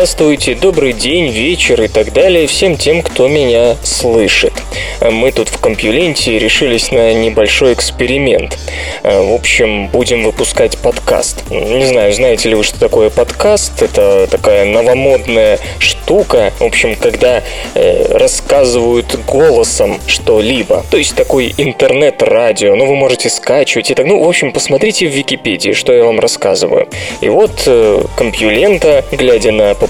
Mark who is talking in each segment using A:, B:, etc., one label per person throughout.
A: Здравствуйте, добрый день, вечер и так далее всем тем, кто меня слышит. Мы тут в Компьюленте решились на небольшой эксперимент. В общем, будем выпускать подкаст. Не знаю, знаете ли вы, что такое подкаст? Это такая новомодная штука, в общем, когда э, рассказывают голосом что-либо. То есть такой интернет-радио. Ну, вы можете скачивать и так. Ну, в общем, посмотрите в Википедии, что я вам рассказываю. И вот э, Компьюлента, глядя глядя на популярность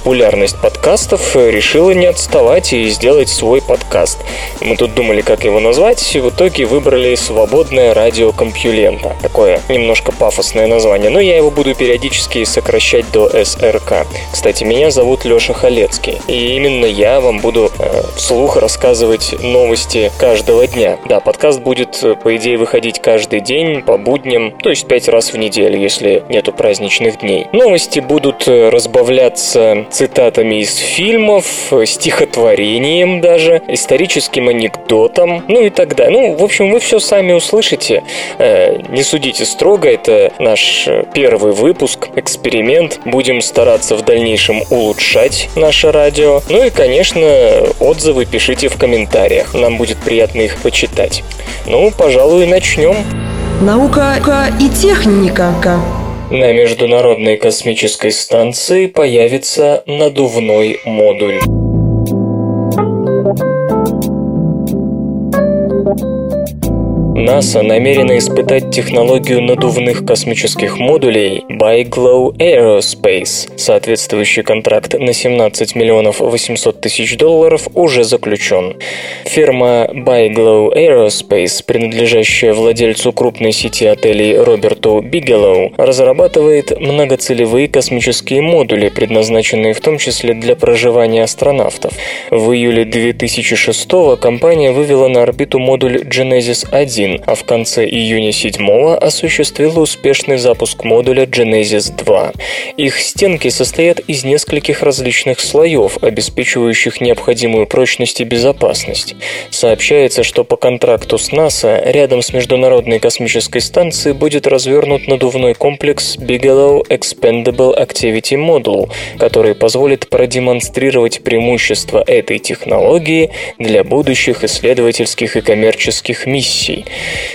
A: подкастов, решила не отставать и сделать свой подкаст. Мы тут думали, как его назвать, и в итоге выбрали «Свободное радио Компьюлента». Такое немножко пафосное название, но я его буду периодически сокращать до СРК. Кстати, меня зовут Леша Халецкий, и именно я вам буду э, вслух рассказывать новости каждого дня. Да, подкаст будет, э, по идее, выходить каждый день по будням, то есть пять раз в неделю, если нету праздничных дней. Новости будут э, разбавляться цитатами из фильмов, стихотворением даже, историческим анекдотом, ну и так далее. Ну, в общем, вы все сами услышите. Э, не судите строго, это наш первый выпуск, эксперимент. Будем стараться в дальнейшем улучшать наше радио. Ну и, конечно, отзывы пишите в комментариях. Нам будет приятно их почитать. Ну, пожалуй, начнем.
B: Наука и техника.
A: На Международной космической станции появится надувной модуль. НАСА намерена испытать технологию надувных космических модулей ByGlow Aerospace. Соответствующий контракт на 17 миллионов 800 тысяч долларов уже заключен. Фирма ByGlow Aerospace, принадлежащая владельцу крупной сети отелей Роберту Бигелоу, разрабатывает многоцелевые космические модули, предназначенные в том числе для проживания астронавтов. В июле 2006 компания вывела на орбиту модуль Genesis 1, 1, а в конце июня 7 осуществила успешный запуск модуля Genesis 2. Их стенки состоят из нескольких различных слоев, обеспечивающих необходимую прочность и безопасность. Сообщается, что по контракту с НАСА рядом с Международной космической станцией будет развернут надувной комплекс Bigelow Expendable Activity Module, который позволит продемонстрировать преимущества этой технологии для будущих исследовательских и коммерческих миссий.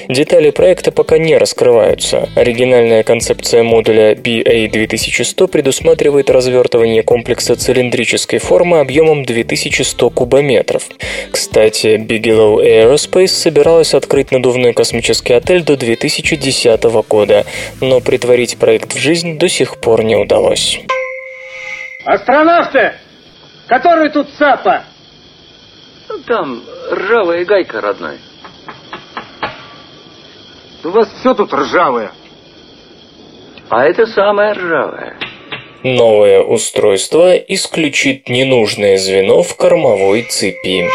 A: Детали проекта пока не раскрываются. Оригинальная концепция модуля BA2100 предусматривает развертывание комплекса цилиндрической формы объемом 2100 кубометров. Кстати, Bigelow Aerospace собиралась открыть надувной космический отель до 2010 года, но притворить проект в жизнь до сих пор не удалось.
C: Астронавты! Который тут ЦАПа?
D: Ну, там ржавая гайка, родной.
C: У вас все тут ржавое.
D: А это самое ржавое.
A: Новое устройство исключит ненужное звено в кормовой цепи.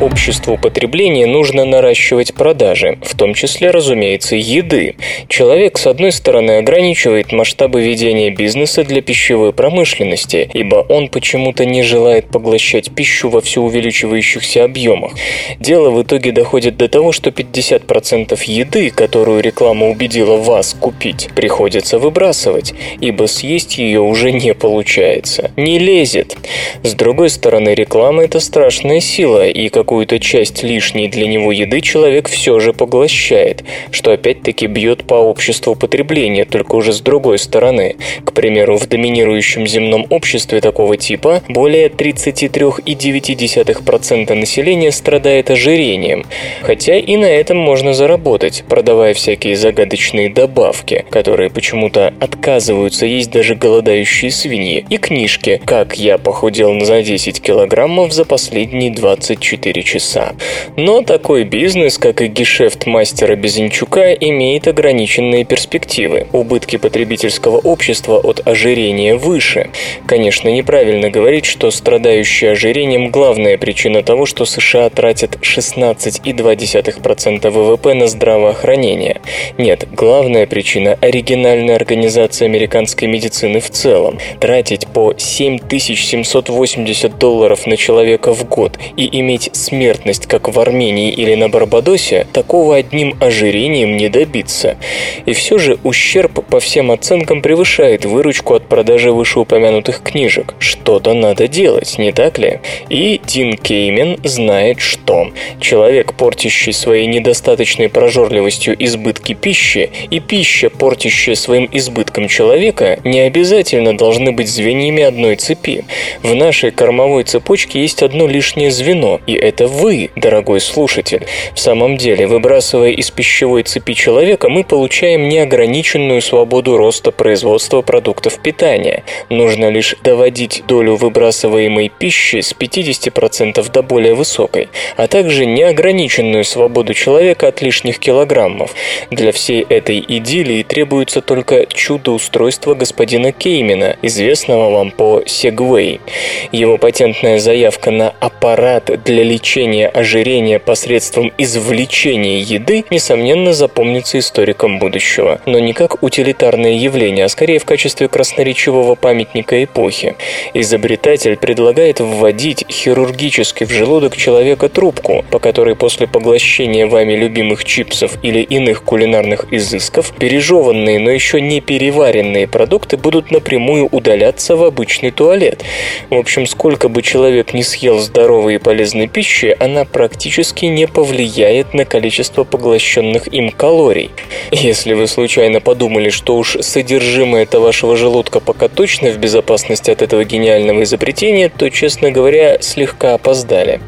A: Обществу потребления нужно наращивать продажи, в том числе, разумеется, еды. Человек, с одной стороны, ограничивает масштабы ведения бизнеса для пищевой промышленности, ибо он почему-то не желает поглощать пищу во все увеличивающихся объемах. Дело в итоге доходит до того, что 50% еды, которую реклама убедила вас купить, приходится выбрасывать, ибо съесть ее уже не получается. Не лезет. С другой стороны, реклама – это страшная сила, и какую какую-то часть лишней для него еды человек все же поглощает, что опять-таки бьет по обществу потребления, только уже с другой стороны. К примеру, в доминирующем земном обществе такого типа более 33,9% населения страдает ожирением, хотя и на этом можно заработать, продавая всякие загадочные добавки, которые почему-то отказываются есть даже голодающие свиньи, и книжки «Как я похудел на 10 килограммов за последние 24 4 часа. Но такой бизнес, как и гешефт мастера Безенчука, имеет ограниченные перспективы. Убытки потребительского общества от ожирения выше. Конечно, неправильно говорить, что страдающие ожирением главная причина того, что США тратят 16,2% ВВП на здравоохранение. Нет, главная причина – оригинальная организация американской медицины в целом. Тратить по 7780 долларов на человека в год и иметь смертность, как в Армении или на Барбадосе, такого одним ожирением не добиться. И все же ущерб по всем оценкам превышает выручку от продажи вышеупомянутых книжек. Что-то надо делать, не так ли? И Дин Кеймен знает, что человек, портящий своей недостаточной прожорливостью избытки пищи, и пища, портящая своим избытком человека, не обязательно должны быть звеньями одной цепи. В нашей кормовой цепочке есть одно лишнее звено, и это вы, дорогой слушатель. В самом деле, выбрасывая из пищевой цепи человека, мы получаем неограниченную свободу роста производства продуктов питания. Нужно лишь доводить долю выбрасываемой пищи с 50% до более высокой, а также неограниченную свободу человека от лишних килограммов. Для всей этой идиллии требуется только чудо-устройство господина Кеймена, известного вам по Segway. Его патентная заявка на аппарат для лечения ожирения посредством извлечения еды, несомненно, запомнится историкам будущего, но не как утилитарное явление, а скорее в качестве красноречивого памятника эпохи. Изобретатель предлагает вводить хирургически в желудок человека трубку, по которой после поглощения вами любимых чипсов или иных кулинарных изысков пережеванные, но еще не переваренные продукты будут напрямую удаляться в обычный туалет. В общем, сколько бы человек не съел здоровой и полезной пищи, она практически не повлияет на количество поглощенных им калорий. Если вы случайно подумали, что уж содержимое это вашего желудка пока точно в безопасности от этого гениального изобретения, то, честно говоря, слегка опоздали.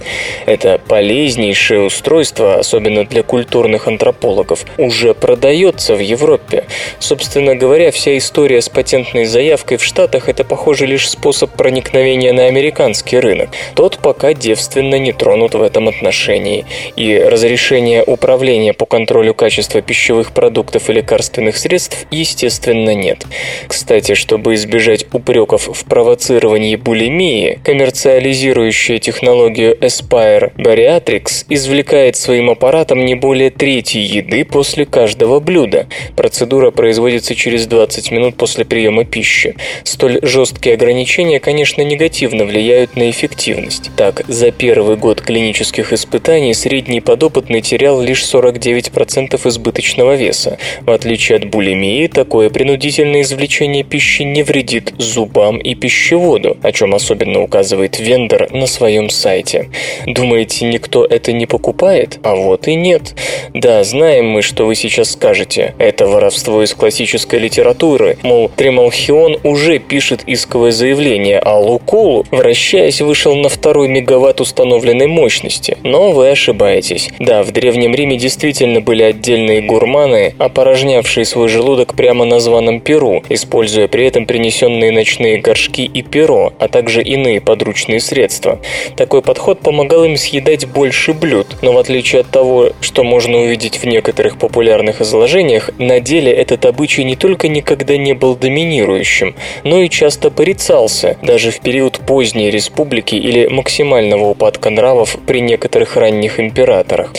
A: Это полезнейшее устройство, особенно для культурных антропологов, уже продается в Европе. Собственно говоря, вся история с патентной заявкой в Штатах – это, похоже, лишь способ проникновения на американский рынок. Тот пока девственно не тронут в этом отношении. И разрешение управления по контролю качества пищевых продуктов и лекарственных средств, естественно, нет. Кстати, чтобы избежать упреков в провоцировании булимии, коммерциализирующая технологию Aspire Bariatrix извлекает своим аппаратом не более трети еды после каждого блюда. Процедура производится через 20 минут после приема пищи. Столь жесткие ограничения, конечно, негативно влияют на эффективность. Так, за первый год клинических испытаний средний подопытный терял лишь 49% избыточного веса. В отличие от булимии, такое принудительное извлечение пищи не вредит зубам и пищеводу, о чем особенно указывает вендор на своем сайте. Думаете, никто это не покупает? А вот и нет. Да, знаем мы, что вы сейчас скажете. Это воровство из классической литературы. Мол, Тремалхион уже пишет исковое заявление, а Лукул, вращаясь, вышел на второй мегаватт установленной мощности. Но вы ошибаетесь. Да, в Древнем Риме действительно были отдельные гурманы, опорожнявшие свой желудок прямо на званом перу, используя при этом принесенные ночные горшки и перо, а также иные подручные средства. Такой подход помогал им съедать больше блюд, но в отличие от того, что можно увидеть в некоторых популярных изложениях, на деле этот обычай не только никогда не был доминирующим, но и часто порицался, даже в период поздней республики или максимального упадка нравов при некоторых ранних императорах.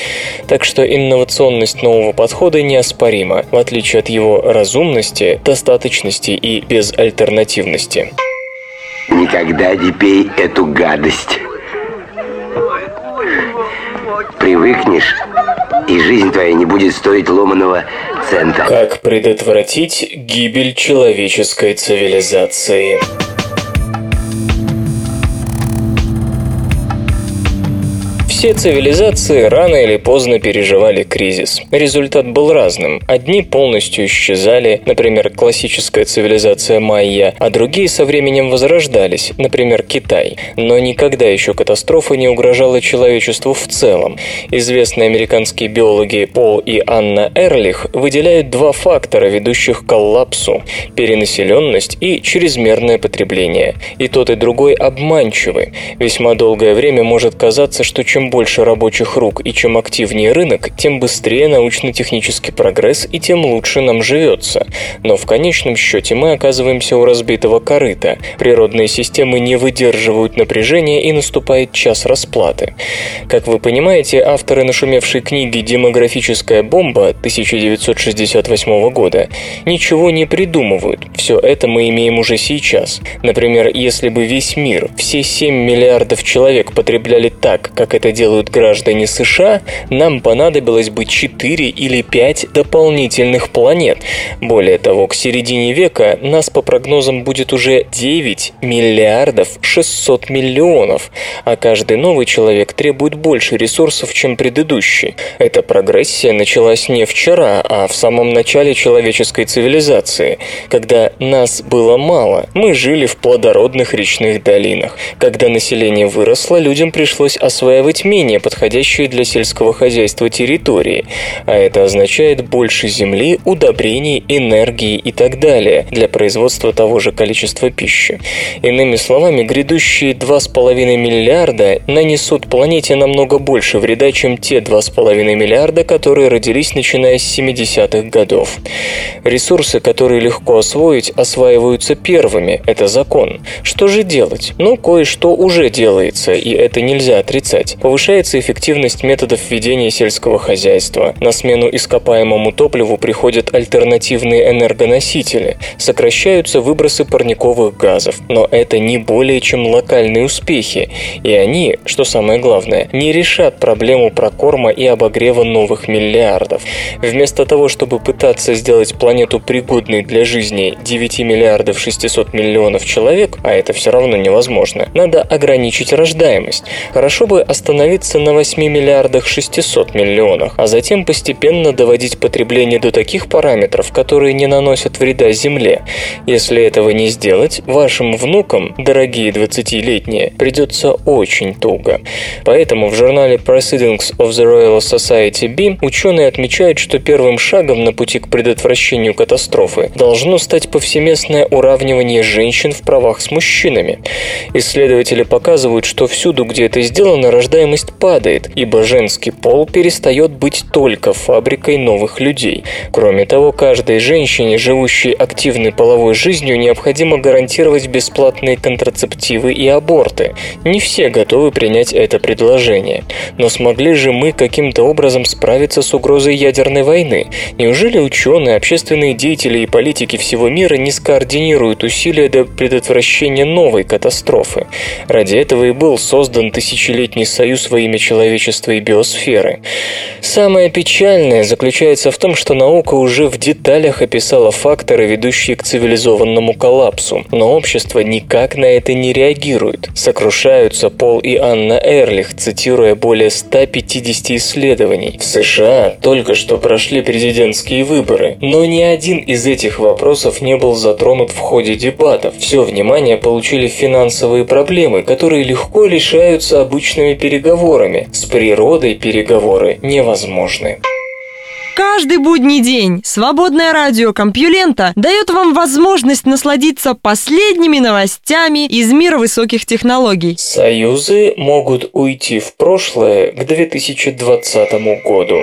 A: Так что инновационность нового подхода неоспорима, в отличие от его разумности, достаточности и безальтернативности.
E: Никогда не пей эту гадость. Привыкнешь, и жизнь твоя не будет стоить ломаного цента.
A: Как предотвратить гибель человеческой цивилизации? Все цивилизации рано или поздно переживали кризис. Результат был разным. Одни полностью исчезали, например, классическая цивилизация майя, а другие со временем возрождались, например, Китай. Но никогда еще катастрофа не угрожала человечеству в целом. Известные американские биологи Пол и Анна Эрлих выделяют два фактора, ведущих к коллапсу – перенаселенность и чрезмерное потребление. И тот, и другой обманчивы. Весьма долгое время может казаться, что чем больше рабочих рук и чем активнее рынок, тем быстрее научно-технический прогресс и тем лучше нам живется. Но в конечном счете мы оказываемся у разбитого корыта. Природные системы не выдерживают напряжения и наступает час расплаты. Как вы понимаете, авторы нашумевшей книги «Демографическая бомба» 1968 года ничего не придумывают. Все это мы имеем уже сейчас. Например, если бы весь мир, все 7 миллиардов человек потребляли так, как это делают граждане США, нам понадобилось бы 4 или 5 дополнительных планет. Более того, к середине века нас по прогнозам будет уже 9 миллиардов 600 миллионов, а каждый новый человек требует больше ресурсов, чем предыдущий. Эта прогрессия началась не вчера, а в самом начале человеческой цивилизации, когда нас было мало, мы жили в плодородных речных долинах. Когда население выросло, людям пришлось осваивать менее подходящие для сельского хозяйства территории, а это означает больше земли, удобрений, энергии и так далее для производства того же количества пищи. Иными словами, грядущие 2,5 миллиарда нанесут планете намного больше вреда, чем те 2,5 миллиарда, которые родились начиная с 70-х годов. Ресурсы, которые легко освоить, осваиваются первыми. Это закон. Что же делать? Ну, кое-что уже делается, и это нельзя отрицать. Повышается эффективность методов ведения сельского хозяйства. На смену ископаемому топливу приходят альтернативные энергоносители. Сокращаются выбросы парниковых газов. Но это не более чем локальные успехи. И они, что самое главное, не решат проблему прокорма и обогрева новых миллиардов. Вместо того, чтобы пытаться сделать планету пригодной для жизни 9 миллиардов 600 миллионов человек, а это все равно невозможно, надо ограничить рождаемость. Хорошо бы остановиться на 8 миллиардах 600 миллионах, а затем постепенно доводить потребление до таких параметров, которые не наносят вреда Земле. Если этого не сделать, вашим внукам, дорогие 20-летние, придется очень туго. Поэтому в журнале Proceedings of the Royal Society B ученые отмечают, что первым шагом на пути к предотвращению катастрофы должно стать повсеместное уравнивание женщин в правах с мужчинами. Исследователи показывают, что всюду, где это сделано, рождаемость падает, ибо женский пол перестает быть только фабрикой новых людей. Кроме того, каждой женщине, живущей активной половой жизнью, необходимо гарантировать бесплатные контрацептивы и аборты. Не все готовы принять это предложение. Но смогли же мы каким-то образом справиться с угрозой ядерной войны? Неужели ученые, общественные деятели и политики всего мира не скоординируют усилия для предотвращения новой катастрофы? Ради этого и был создан тысячелетний союз во имя человечества и биосферы. Самое печальное заключается в том, что наука уже в деталях описала факторы, ведущие к цивилизованному коллапсу, но общество никак на это не реагирует. Сокрушаются Пол и Анна Эрлих, цитируя более 150 исследований. В США только что прошли президентские выборы, но ни один из этих вопросов не был затронут в ходе дебатов. Все внимание получили финансовые проблемы, которые легко решаются обычными переговорами. С природой переговоры невозможны.
B: Каждый будний день свободное радио Компьюлента дает вам возможность насладиться последними новостями из мира высоких технологий.
A: Союзы могут уйти в прошлое к 2020 году.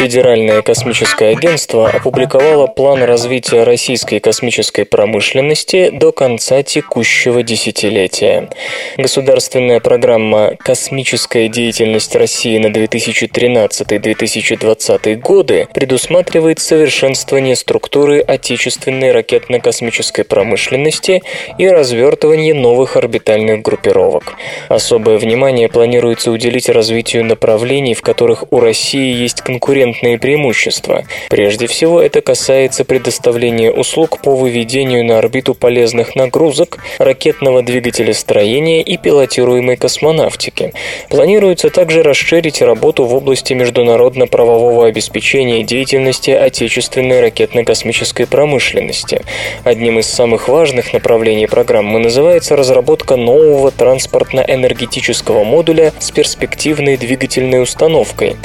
A: Федеральное космическое агентство опубликовало план развития российской космической промышленности до конца текущего десятилетия. Государственная программа «Космическая деятельность России на 2013-2020 годы» предусматривает совершенствование структуры отечественной ракетно-космической промышленности и развертывание новых орбитальных группировок. Особое внимание планируется уделить развитию направлений, в которых у России есть конкурентные преимущества. Прежде всего, это касается предоставления услуг по выведению на орбиту полезных нагрузок, ракетного двигателестроения и пилотируемой космонавтики. Планируется также расширить работу в области международно-правового обеспечения деятельности отечественной ракетно-космической промышленности. Одним из самых важных направлений программы называется разработка нового транспортно-энергетического модуля с перспективной двигательной установкой.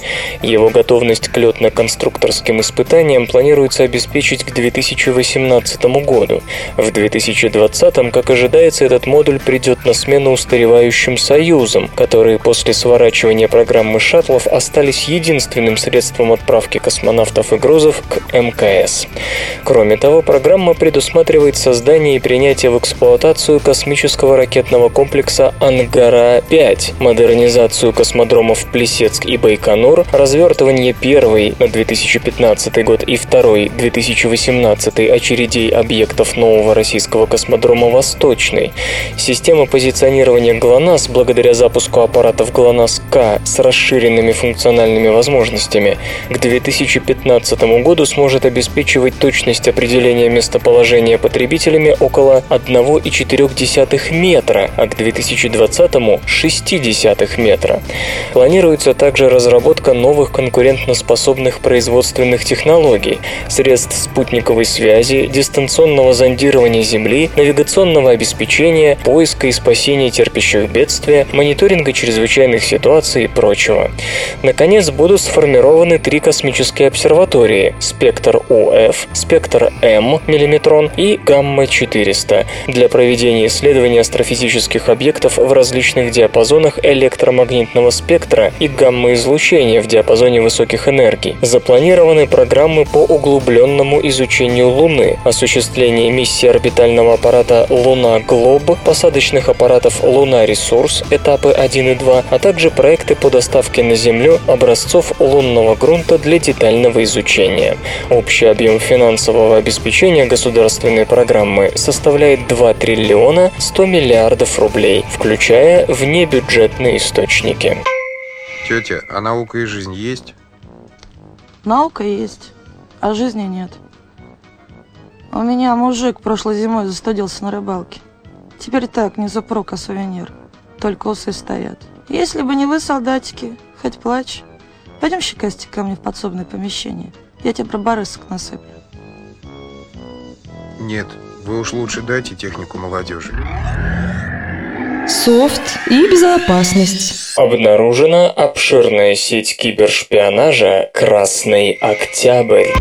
A: Его готовность готовность к летно-конструкторским испытаниям планируется обеспечить к 2018 году. В 2020, как ожидается, этот модуль придет на смену устаревающим «Союзам», которые после сворачивания программы шаттлов остались единственным средством отправки космонавтов и грузов к МКС. Кроме того, программа предусматривает создание и принятие в эксплуатацию космического ракетного комплекса «Ангара-5», модернизацию космодромов Плесецк и Байконур, развертывание первой на 2015 год и второй 2018 очередей объектов нового российского космодрома «Восточный», система позиционирования ГЛОНАСС благодаря запуску аппаратов ГЛОНАСС-К с расширенными функциональными возможностями к 2015 году сможет обеспечивать точность определения местоположения потребителями около 1,4 метра, а к 2020 – 0,6 метра. Планируется также разработка новых конкурентоспособных производственных технологий, средств спутниковой связи, дистанционного зондирования Земли, навигационного обеспечения, поиска и спасения терпящих бедствия, мониторинга чрезвычайных ситуаций и прочего. Наконец, будут сформированы три космические обсерватории – спектр ОФ, спектр М миллиметрон и гамма-400 для проведения исследований астрофизических объектов в различных диапазонах электромагнитного спектра и гамма-излучения в диапазоне высоких энергий. Запланированы программы по углубленному изучению Луны, осуществление миссии орбитального аппарата Луна-Глоб, посадочных аппаратов Луна-Ресурс, этапы 1 и 2, а также проекты по доставке на Землю образцов лунного грунта для детального изучения. Общий объем финансового обеспечения государственной программы составляет 2 триллиона 100 миллиардов рублей, включая внебюджетные источники.
F: Тетя, а наука и жизнь есть?
G: Наука есть, а жизни нет. У меня мужик прошлой зимой застудился на рыбалке. Теперь так, не запрок, а сувенир. Только усы стоят. Если бы не вы, солдатики, хоть плачь. Пойдем щекастик ко мне в подсобное помещение. Я тебе про барысок насыплю.
F: Нет, вы уж лучше дайте технику молодежи.
B: Софт и безопасность.
A: Обнаружена обширная сеть кибершпионажа «Красный Октябрь».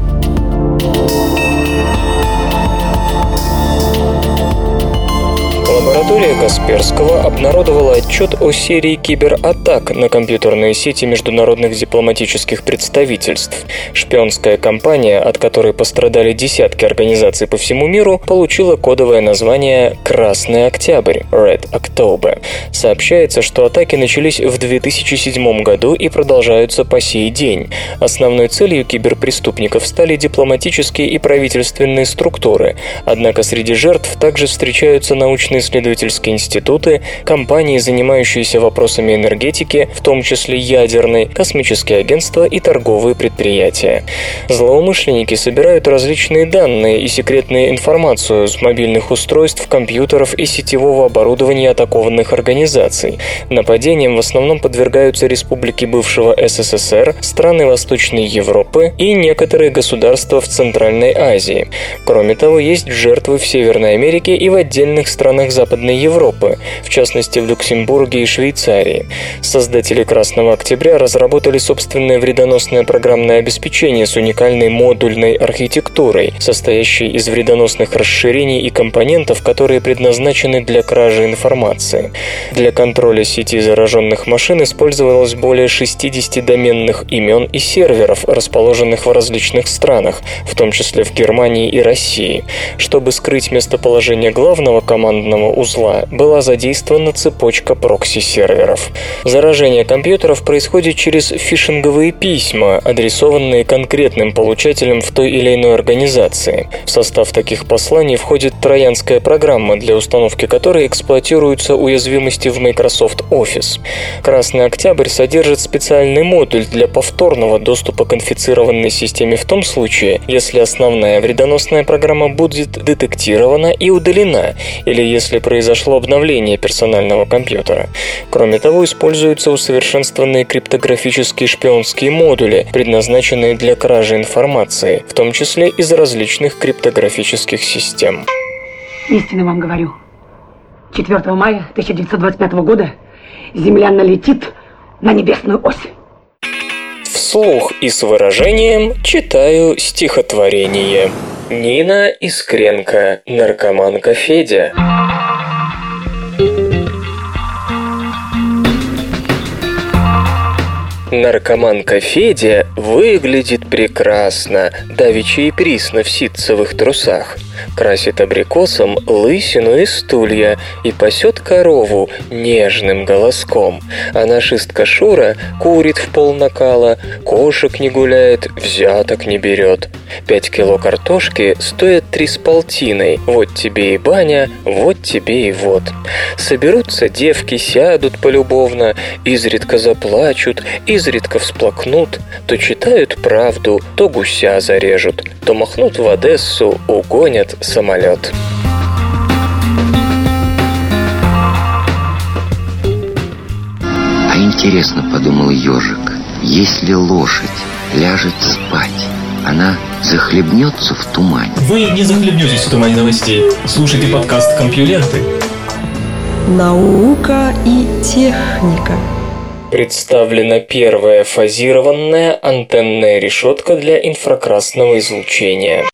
A: Лаборатория Касперского обнародовала отчет о серии кибератак на компьютерные сети международных дипломатических представительств. Шпионская компания, от которой пострадали десятки организаций по всему миру, получила кодовое название «Красный Октябрь» – Red October. Сообщается, что атаки начались в 2007 году и продолжаются по сей день. Основной целью киберпреступников стали дипломатические и правительственные структуры, однако среди жертв также встречаются научные исследовательские институты, компании, занимающиеся вопросами энергетики, в том числе ядерной, космические агентства и торговые предприятия. Злоумышленники собирают различные данные и секретную информацию с мобильных устройств, компьютеров и сетевого оборудования атакованных организаций. Нападениям в основном подвергаются республики бывшего СССР, страны Восточной Европы и некоторые государства в Центральной Азии. Кроме того, есть жертвы в Северной Америке и в отдельных странах Западной Европы, в частности в Люксембурге и Швейцарии. Создатели Красного Октября разработали собственное вредоносное программное обеспечение с уникальной модульной архитектурой, состоящей из вредоносных расширений и компонентов, которые предназначены для кражи информации. Для контроля сети зараженных машин использовалось более 60 доменных имен и серверов, расположенных в различных странах, в том числе в Германии и России. Чтобы скрыть местоположение главного командного узла, была задействована цепочка прокси-серверов. Заражение компьютеров происходит через фишинговые письма, адресованные конкретным получателям в той или иной организации. В состав таких посланий входит троянская программа, для установки которой эксплуатируются уязвимости в Microsoft Office. Красный Октябрь содержит специальный модуль для повторного доступа к инфицированной системе в том случае, если основная вредоносная программа будет детектирована и удалена, или если произошло обновление персонального компьютера. Кроме того, используются усовершенствованные криптографические шпионские модули, предназначенные для кражи информации, в том числе из различных криптографических систем.
H: Истинно вам говорю. 4 мая 1925 года Земля налетит на небесную ось.
A: вслух и с выражением читаю стихотворение. Нина Искренко, наркоманка Федя. Наркоманка Федя выглядит прекрасно, давеча и присно в ситцевых трусах. Красит абрикосом лысину и стулья и пасет корову нежным голоском. А нашистка Шура курит в пол накала, кошек не гуляет, взяток не берет. Пять кило картошки стоят три с полтиной. Вот тебе и баня, вот тебе и вот. Соберутся девки, сядут полюбовно, изредка заплачут, изредка всплакнут, то читают правду, то гуся зарежут, то махнут в Одессу, угонят самолет.
E: А интересно, подумал ежик, если лошадь ляжет спать, она захлебнется в тумане.
I: Вы не захлебнетесь в тумане новостей. Слушайте подкаст «Компьюленты».
B: Наука и техника.
A: Представлена первая фазированная антенная решетка для инфракрасного излучения.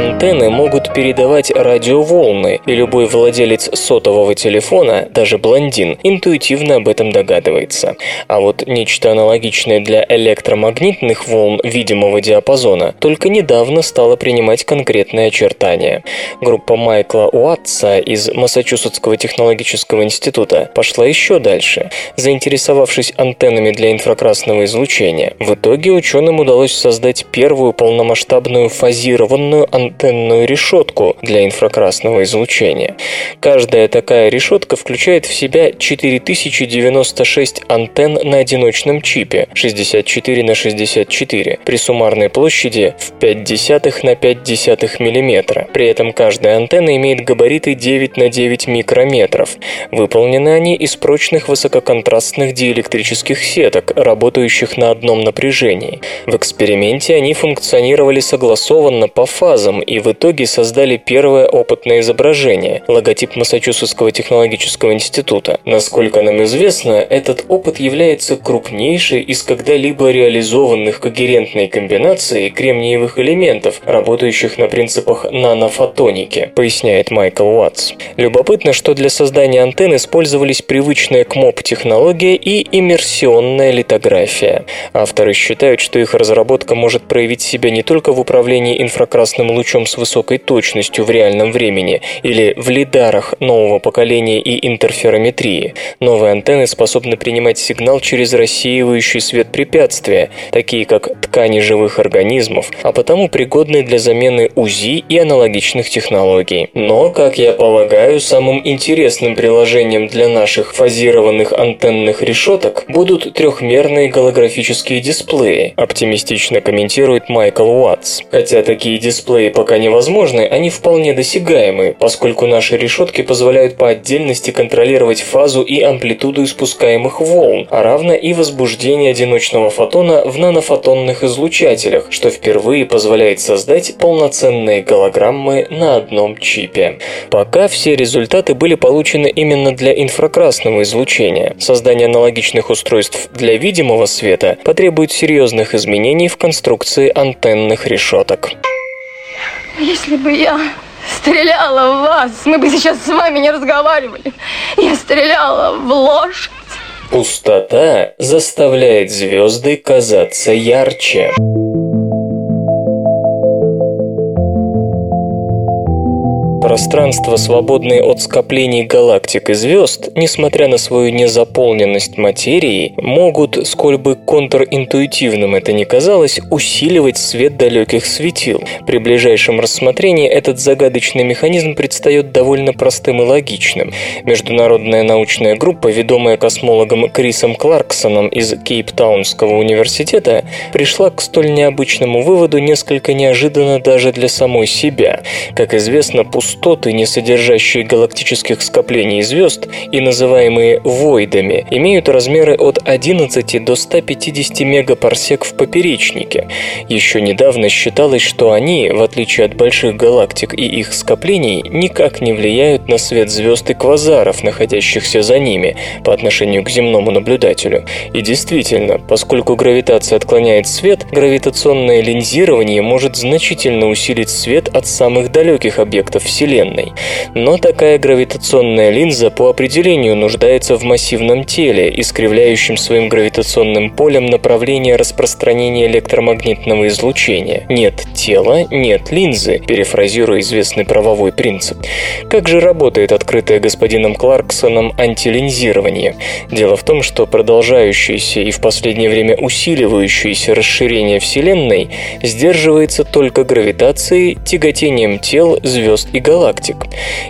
A: Антенны могут передавать радиоволны, и любой владелец сотового телефона, даже блондин, интуитивно об этом догадывается. А вот нечто аналогичное для электромагнитных волн видимого диапазона только недавно стало принимать конкретные очертания. Группа Майкла Уатса из Массачусетского технологического института пошла еще дальше. Заинтересовавшись антеннами для инфракрасного излучения, в итоге ученым удалось создать первую полномасштабную фазированную антенную решетку для инфракрасного излучения. Каждая такая решетка включает в себя 4096 антенн на одиночном чипе 64 на 64 при суммарной площади в 5 десятых на 5 десятых миллиметра. При этом каждая антенна имеет габариты 9 на 9 микрометров. Выполнены они из прочных высококонтрастных диэлектрических сеток, работающих на одном напряжении. В эксперименте они функционировали согласованно по фазам и в итоге создали первое опытное изображение – логотип Массачусетского технологического института. Насколько нам известно, этот опыт является крупнейшей из когда-либо реализованных когерентной комбинацией кремниевых элементов, работающих на принципах нанофотоники, поясняет Майкл Уатс. Любопытно, что для создания антенн использовались привычная к МОП-технология и иммерсионная литография. Авторы считают, что их разработка может проявить себя не только в управлении инфракрасным лучом с высокой точностью в реальном времени или в лидарах нового поколения и интерферометрии. Новые антенны способны принимать сигнал через рассеивающий свет препятствия, такие как ткани живых организмов, а потому пригодны для замены УЗИ и аналогичных технологий. Но, как я полагаю, самым интересным приложением для наших фазированных антенных решеток будут трехмерные голографические дисплеи, оптимистично комментирует Майкл Уатс. Хотя такие дисплеи пока невозможны, они вполне досягаемы, поскольку наши решетки позволяют по отдельности контролировать фазу и амплитуду испускаемых волн, а равно и возбуждение одиночного фотона в нанофотонных излучателях, что впервые позволяет создать полноценные голограммы на одном чипе. Пока все результаты были получены именно для инфракрасного излучения. Создание аналогичных устройств для видимого света потребует серьезных изменений в конструкции антенных решеток.
J: Если бы я стреляла в вас, мы бы сейчас с вами не разговаривали. Я стреляла в лошадь.
A: Пустота заставляет звезды казаться ярче. Пространства, свободные от скоплений галактик и звезд, несмотря на свою незаполненность материей, могут, сколь бы контринтуитивным это ни казалось, усиливать свет далеких светил. При ближайшем рассмотрении этот загадочный механизм предстает довольно простым и логичным. Международная научная группа, ведомая космологом Крисом Кларксоном из Кейптаунского университета, пришла к столь необычному выводу несколько неожиданно даже для самой себя. Как известно, пустая пустоты, не содержащие галактических скоплений звезд и называемые войдами, имеют размеры от 11 до 150 мегапарсек в поперечнике. Еще недавно считалось, что они, в отличие от больших галактик и их скоплений, никак не влияют на свет звезд и квазаров, находящихся за ними, по отношению к земному наблюдателю. И действительно, поскольку гравитация отклоняет свет, гравитационное линзирование может значительно усилить свет от самых далеких объектов Вселенной. Но такая гравитационная линза по определению нуждается в массивном теле, искривляющем своим гравитационным полем направление распространения электромагнитного излучения. Нет тела, нет линзы, перефразируя известный правовой принцип. Как же работает открытое господином Кларксоном антилинзирование? Дело в том, что продолжающееся и в последнее время усиливающееся расширение Вселенной сдерживается только гравитацией, тяготением тел, звезд и галактик.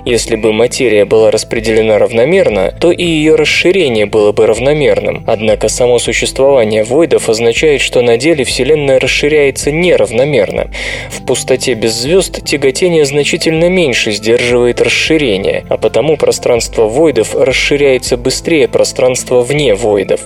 A: Если бы материя была распределена равномерно, то и ее расширение было бы равномерным. Однако само существование войдов означает, что на деле Вселенная расширяется неравномерно. В пустоте без звезд тяготение значительно меньше сдерживает расширение, а потому пространство войдов расширяется быстрее пространства вне войдов.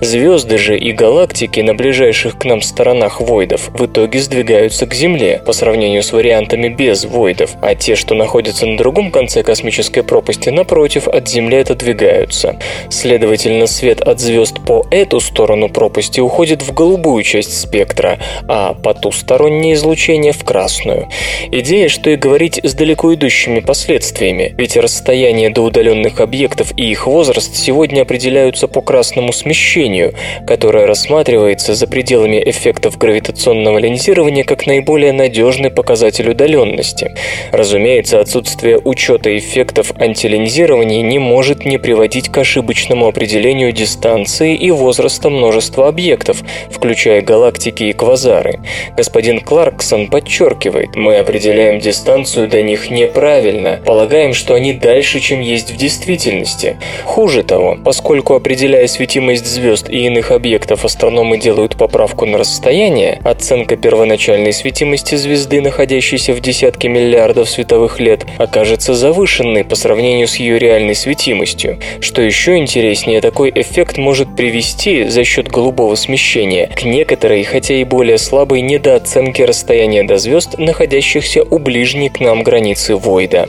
A: Звезды же и галактики на ближайших к нам сторонах войдов в итоге сдвигаются к Земле по сравнению с вариантами без войдов, а те, что находятся на другом конце космической пропасти, напротив, от Земли отодвигаются. Следовательно, свет от звезд по эту сторону пропасти уходит в голубую часть спектра, а потустороннее излучение в красную. Идея, что и говорить с далеко идущими последствиями, ведь расстояние до удаленных объектов и их возраст сегодня определяются по красному смещению, которое рассматривается за пределами эффектов гравитационного линзирования как наиболее надежный показатель удаленности. Разумеется, отсутствие учета эффектов антилинзирования не может не приводить к ошибочному определению дистанции и возраста множества объектов, включая галактики и квазары. Господин Кларксон подчеркивает, мы определяем дистанцию до них неправильно, полагаем, что они дальше, чем есть в действительности. Хуже того, поскольку определяя светимость звезд и иных объектов астрономы делают поправку на расстояние, оценка первоначальной светимости звезды, находящейся в десятке миллиардов световых лет, окажется завышенной по сравнению с ее реальной светимостью. Что еще интереснее, такой эффект может привести за счет голубого смещения к некоторой, хотя и более слабой недооценке расстояния до звезд, находящихся у ближней к нам границы Войда.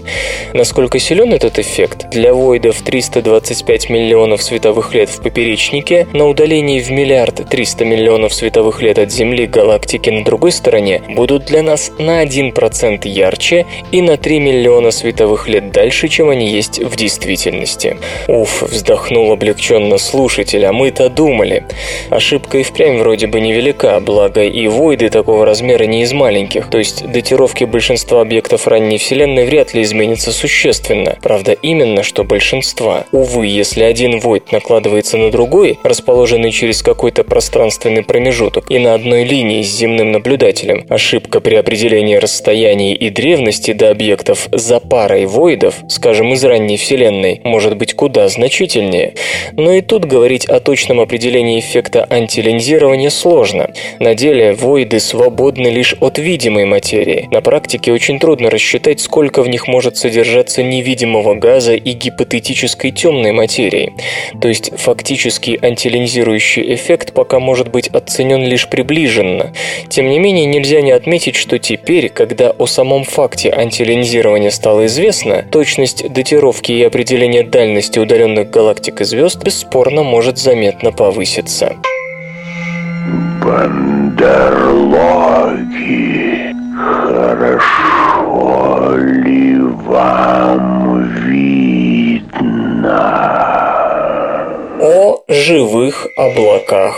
A: Насколько силен этот эффект? Для Войдов 325 миллионов световых лет в поперечнике, на удалении в миллиард 300 миллионов световых лет от Земли галактики на другой стороне будут для нас на 1% ярче и на 3 миллиона световых лет дальше, чем они есть в действительности. Уф, вздохнул облегченно слушатель, а мы-то думали. Ошибка и впрямь вроде бы невелика, благо и войды такого размера не из маленьких, то есть датировки большинства объектов ранней Вселенной вряд ли изменятся существенно. Правда, именно что большинства. Увы, если один войд накладывается на другой, расположенный через какой-то пространственный промежуток и на одной линии с земным наблюдателем, ошибка при определении расстояний и древности до объектов за парой войдов, скажем, из ранней Вселенной, может быть куда значительнее. Но и тут говорить о точном определении эффекта антилинзирования сложно. На деле войды свободны лишь от видимой материи. На практике очень трудно рассчитать, сколько в них может содержаться невидимого газа и гипотетической темной материи. То есть фактический антилинзирующий эффект пока может быть оценен лишь приближенно. Тем не менее, нельзя не отметить, что теперь, когда о самом факте антилинзирования стало известно, точность датировки и определения дальности удаленных галактик и звезд бесспорно может заметно повыситься.
K: Бандерлоги, хорошо ли вам видно?
A: О живых облаках.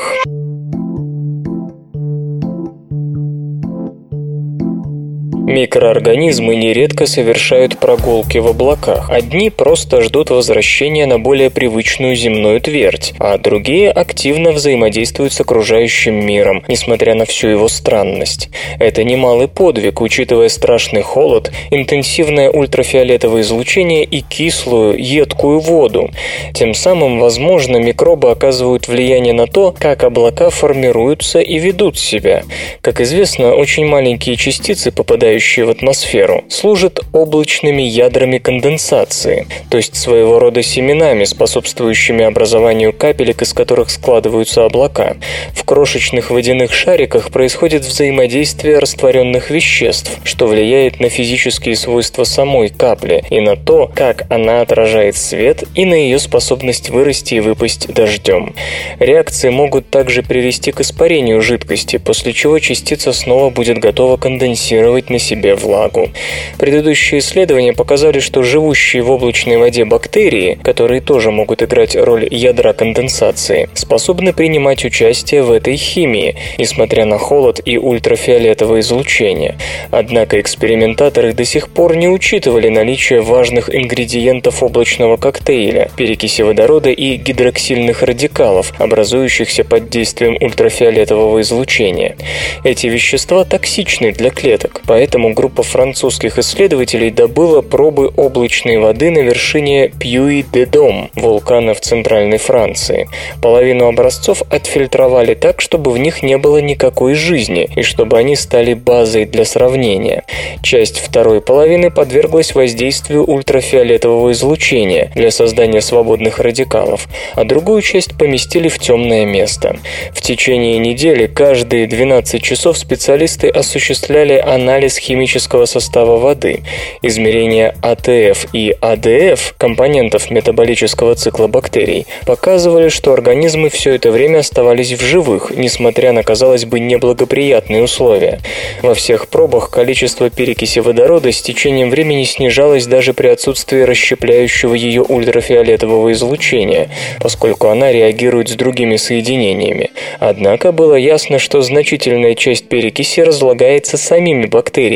A: Микроорганизмы нередко совершают прогулки в облаках. Одни просто ждут возвращения на более привычную земную твердь, а другие активно взаимодействуют с окружающим миром, несмотря на всю его странность. Это немалый подвиг, учитывая страшный холод, интенсивное ультрафиолетовое излучение и кислую, едкую воду. Тем самым, возможно, микробы оказывают влияние на то, как облака формируются и ведут себя. Как известно, очень маленькие частицы, попадающие в атмосферу, служат облачными ядрами конденсации, то есть своего рода семенами, способствующими образованию капелек, из которых складываются облака. В крошечных водяных шариках происходит взаимодействие растворенных веществ, что влияет на физические свойства самой капли и на то, как она отражает свет и на ее способность вырасти и выпасть дождем. Реакции могут также привести к испарению жидкости, после чего частица снова будет готова конденсировать на себе влагу. Предыдущие исследования показали, что живущие в облачной воде бактерии, которые тоже могут играть роль ядра конденсации, способны принимать участие в этой химии, несмотря на холод и ультрафиолетовое излучение. Однако экспериментаторы до сих пор не учитывали наличие важных ингредиентов облачного коктейля – перекиси водорода и гидроксильных радикалов, образующихся под действием ультрафиолетового излучения. Эти вещества токсичны для клеток, поэтому группа французских исследователей добыла пробы облачной воды на вершине Пьюи-де-Дом, вулкана в Центральной Франции. Половину образцов отфильтровали так, чтобы в них не было никакой жизни и чтобы они стали базой для сравнения. Часть второй половины подверглась воздействию ультрафиолетового излучения для создания свободных радикалов, а другую часть поместили в темное место. В течение недели каждые 12 часов специалисты осуществляли анализ химического состава воды, измерения АТФ и АДФ, компонентов метаболического цикла бактерий, показывали, что организмы все это время оставались в живых, несмотря на, казалось бы, неблагоприятные условия. Во всех пробах количество перекиси водорода с течением времени снижалось даже при отсутствии расщепляющего ее ультрафиолетового излучения, поскольку она реагирует с другими соединениями. Однако было ясно, что значительная часть перекиси разлагается самими бактериями.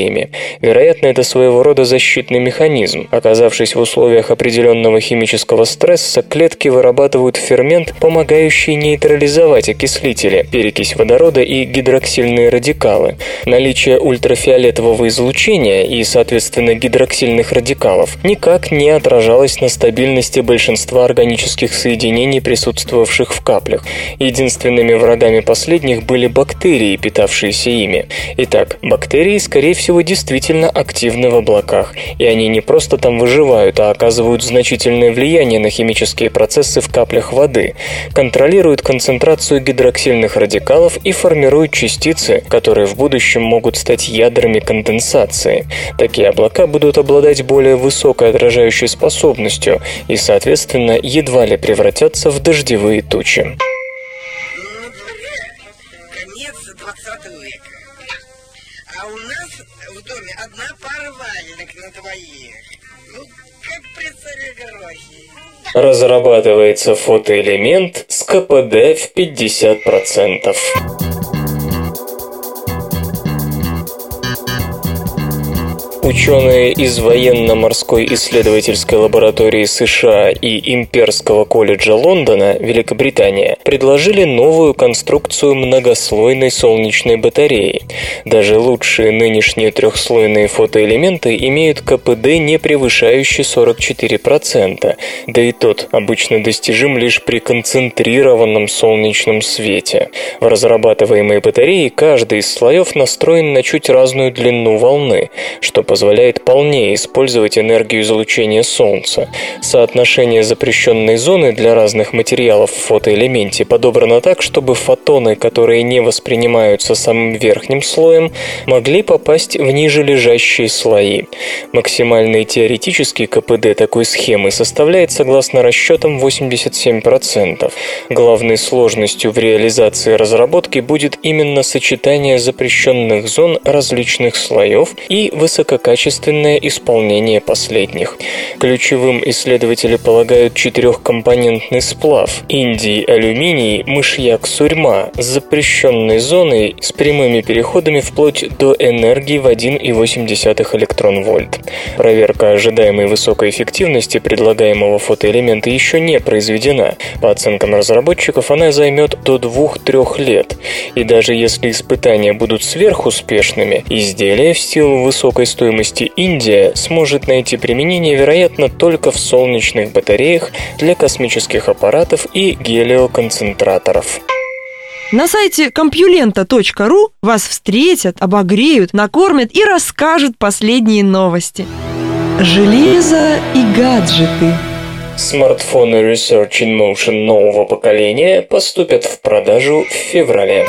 A: Вероятно, это своего рода защитный механизм. Оказавшись в условиях определенного химического стресса, клетки вырабатывают фермент, помогающий нейтрализовать окислители, перекись водорода и гидроксильные радикалы. Наличие ультрафиолетового излучения и, соответственно, гидроксильных радикалов никак не отражалось на стабильности большинства органических соединений, присутствовавших в каплях. Единственными врагами последних были бактерии, питавшиеся ими. Итак, бактерии, скорее всего, действительно активны в облаках, и они не просто там выживают, а оказывают значительное влияние на химические процессы в каплях воды, контролируют концентрацию гидроксильных радикалов и формируют частицы, которые в будущем могут стать ядрами конденсации. Такие облака будут обладать более высокой отражающей способностью и, соответственно, едва ли превратятся в дождевые тучи. Разрабатывается фотоэлемент с КПД в 50%. Ученые из военно-морской исследовательской лаборатории США и Имперского колледжа Лондона, Великобритания, предложили новую конструкцию многослойной солнечной батареи. Даже лучшие нынешние трехслойные фотоэлементы имеют КПД, не превышающий 44%, да и тот обычно достижим лишь при концентрированном солнечном свете. В разрабатываемой батарее каждый из слоев настроен на чуть разную длину волны, что позволяет полнее использовать энергию излучения Солнца. Соотношение запрещенной зоны для разных материалов в фотоэлементе подобрано так, чтобы фотоны, которые не воспринимаются самым верхним слоем, могли попасть в ниже лежащие слои. Максимальный теоретический КПД такой схемы составляет, согласно расчетам, 87%. Главной сложностью в реализации разработки будет именно сочетание запрещенных зон различных слоев и высококачественных качественное исполнение последних. Ключевым исследователи полагают четырехкомпонентный сплав индий алюминий мышьяк сурьма с запрещенной зоной с прямыми переходами вплоть до энергии в 1,8 электрон-вольт. Проверка ожидаемой высокой эффективности предлагаемого фотоэлемента еще не произведена. По оценкам разработчиков, она займет до 2-3 лет. И даже если испытания будут сверхуспешными, изделие в силу высокой стоимости стоимости Индия сможет найти применение, вероятно, только в солнечных батареях для космических аппаратов и гелиоконцентраторов.
B: На сайте компьюлента.ру вас встретят, обогреют, накормят и расскажут последние новости. Железо и гаджеты.
A: Смартфоны Research in Motion нового поколения поступят в продажу в феврале.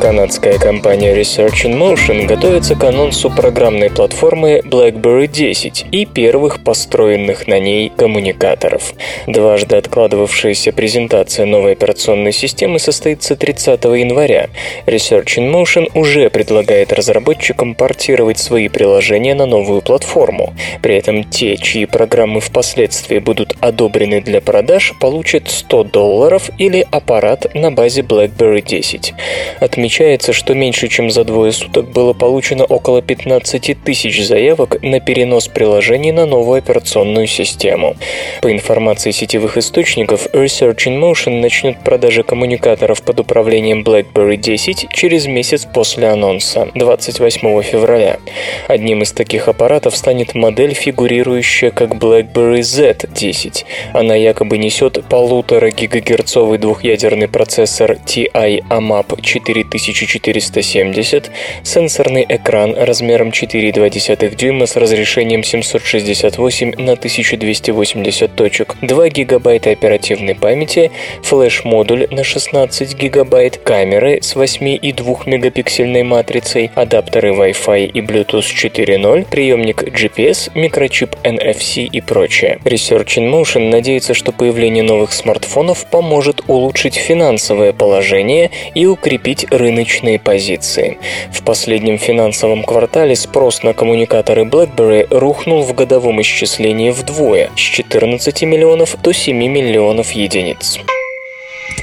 A: Канадская компания Research in Motion готовится к анонсу программной платформы BlackBerry 10 и первых построенных на ней коммуникаторов. Дважды откладывавшаяся презентация новой операционной системы состоится 30 января. Research in Motion уже предлагает разработчикам портировать свои приложения на новую платформу. При этом те, чьи программы впоследствии будут одобрены для продаж, получат 100 долларов или аппарат на базе BlackBerry 10. Отмечается Отмечается, что меньше чем за двое суток было получено около 15 тысяч заявок на перенос приложений на новую операционную систему. По информации сетевых источников, Research in Motion начнет продажи коммуникаторов под управлением BlackBerry 10 через месяц после анонса, 28 февраля. Одним из таких аппаратов станет модель, фигурирующая как BlackBerry Z10. Она якобы несет полутора гигагерцовый двухъядерный процессор TI AMAP 4000 1470, сенсорный экран размером 4,2 дюйма с разрешением 768 на 1280 точек, 2 гигабайта оперативной памяти, флеш-модуль на 16 гигабайт, камеры с 8,2 мегапиксельной матрицей, адаптеры Wi-Fi и Bluetooth 4.0, приемник GPS, микрочип NFC и прочее. Research in Motion надеется, что появление новых смартфонов поможет улучшить финансовое положение и укрепить рынок рыночные позиции. В последнем финансовом квартале спрос на коммуникаторы BlackBerry рухнул в годовом исчислении вдвое – с 14 миллионов до 7 миллионов единиц.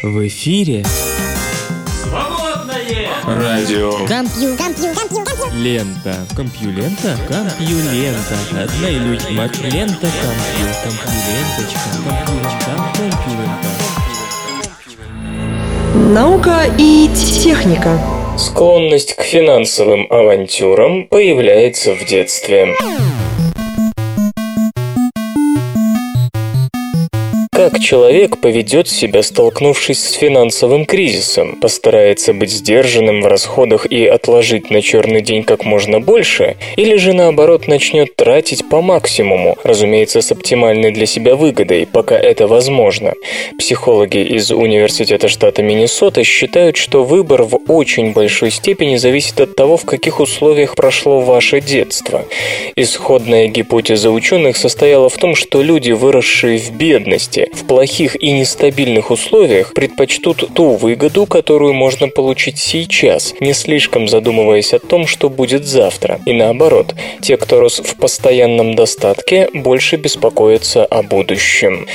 L: В эфире
I: Радио.
L: Компью, компью, компью, компью. Лента. Компьюлента? Компьюлента. Одна и люди. Лента компью. Компьюленточка. Компьюлента.
B: Наука и техника.
A: Склонность к финансовым авантюрам появляется в детстве. Как человек поведет себя, столкнувшись с финансовым кризисом? Постарается быть сдержанным в расходах и отложить на черный день как можно больше? Или же наоборот начнет тратить по максимуму, разумеется, с оптимальной для себя выгодой, пока это возможно? Психологи из Университета штата Миннесота считают, что выбор в очень большой степени зависит от того, в каких условиях прошло ваше детство. Исходная гипотеза ученых состояла в том, что люди, выросшие в бедности, в плохих и нестабильных условиях предпочтут ту выгоду, которую можно получить сейчас, не слишком задумываясь о том, что будет завтра. И наоборот, те, кто рос в постоянном достатке, больше беспокоятся о будущем.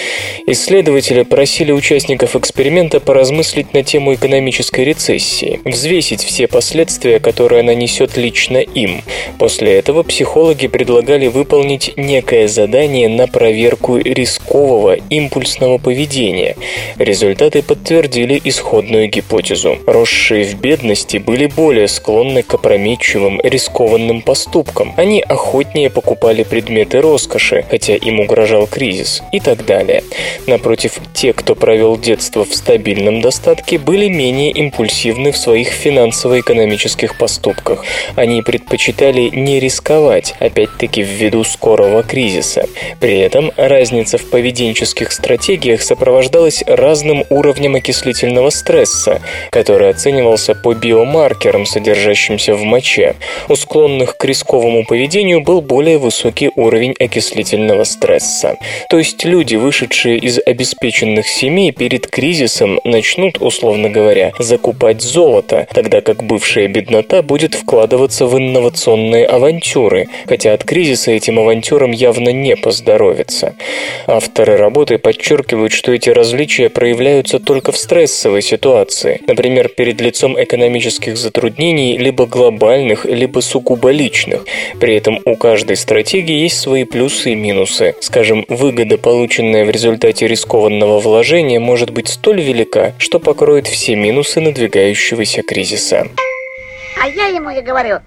A: Исследователи просили участников эксперимента поразмыслить на тему экономической рецессии, взвесить все последствия, которые она несет лично им. После этого психологи предлагали выполнить некое задание на проверку рискового импульса импульсного поведения. Результаты подтвердили исходную гипотезу. Росшие в бедности были более склонны к опрометчивым, рискованным поступкам. Они охотнее покупали предметы роскоши, хотя им угрожал кризис, и так далее. Напротив, те, кто провел детство в стабильном достатке, были менее импульсивны в своих финансово-экономических поступках. Они предпочитали не рисковать, опять-таки ввиду скорого кризиса. При этом разница в поведенческих стратегиях стратегиях сопровождалась разным уровнем окислительного стресса, который оценивался по биомаркерам, содержащимся в моче. У склонных к рисковому поведению был более высокий уровень окислительного стресса. То есть люди, вышедшие из обеспеченных семей перед кризисом, начнут, условно говоря, закупать золото, тогда как бывшая беднота будет вкладываться в инновационные авантюры, хотя от кризиса этим авантюрам явно не поздоровится. Авторы работы подчеркивают, подчеркивают, что эти различия проявляются только в стрессовой ситуации, например, перед лицом экономических затруднений либо глобальных, либо сугубо личных. При этом у каждой стратегии есть свои плюсы и минусы. Скажем, выгода, полученная в результате рискованного вложения, может быть столь велика, что покроет все минусы надвигающегося кризиса.
M: А я ему и говорю,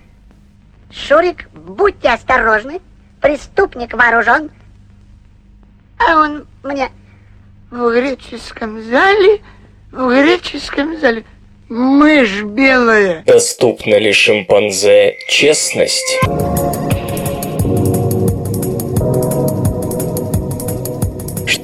M: Шурик, будьте осторожны, преступник вооружен, А он мне,
N: В греческом зале, в греческом зале мышь белая.
A: Доступна ли шимпанзе честность?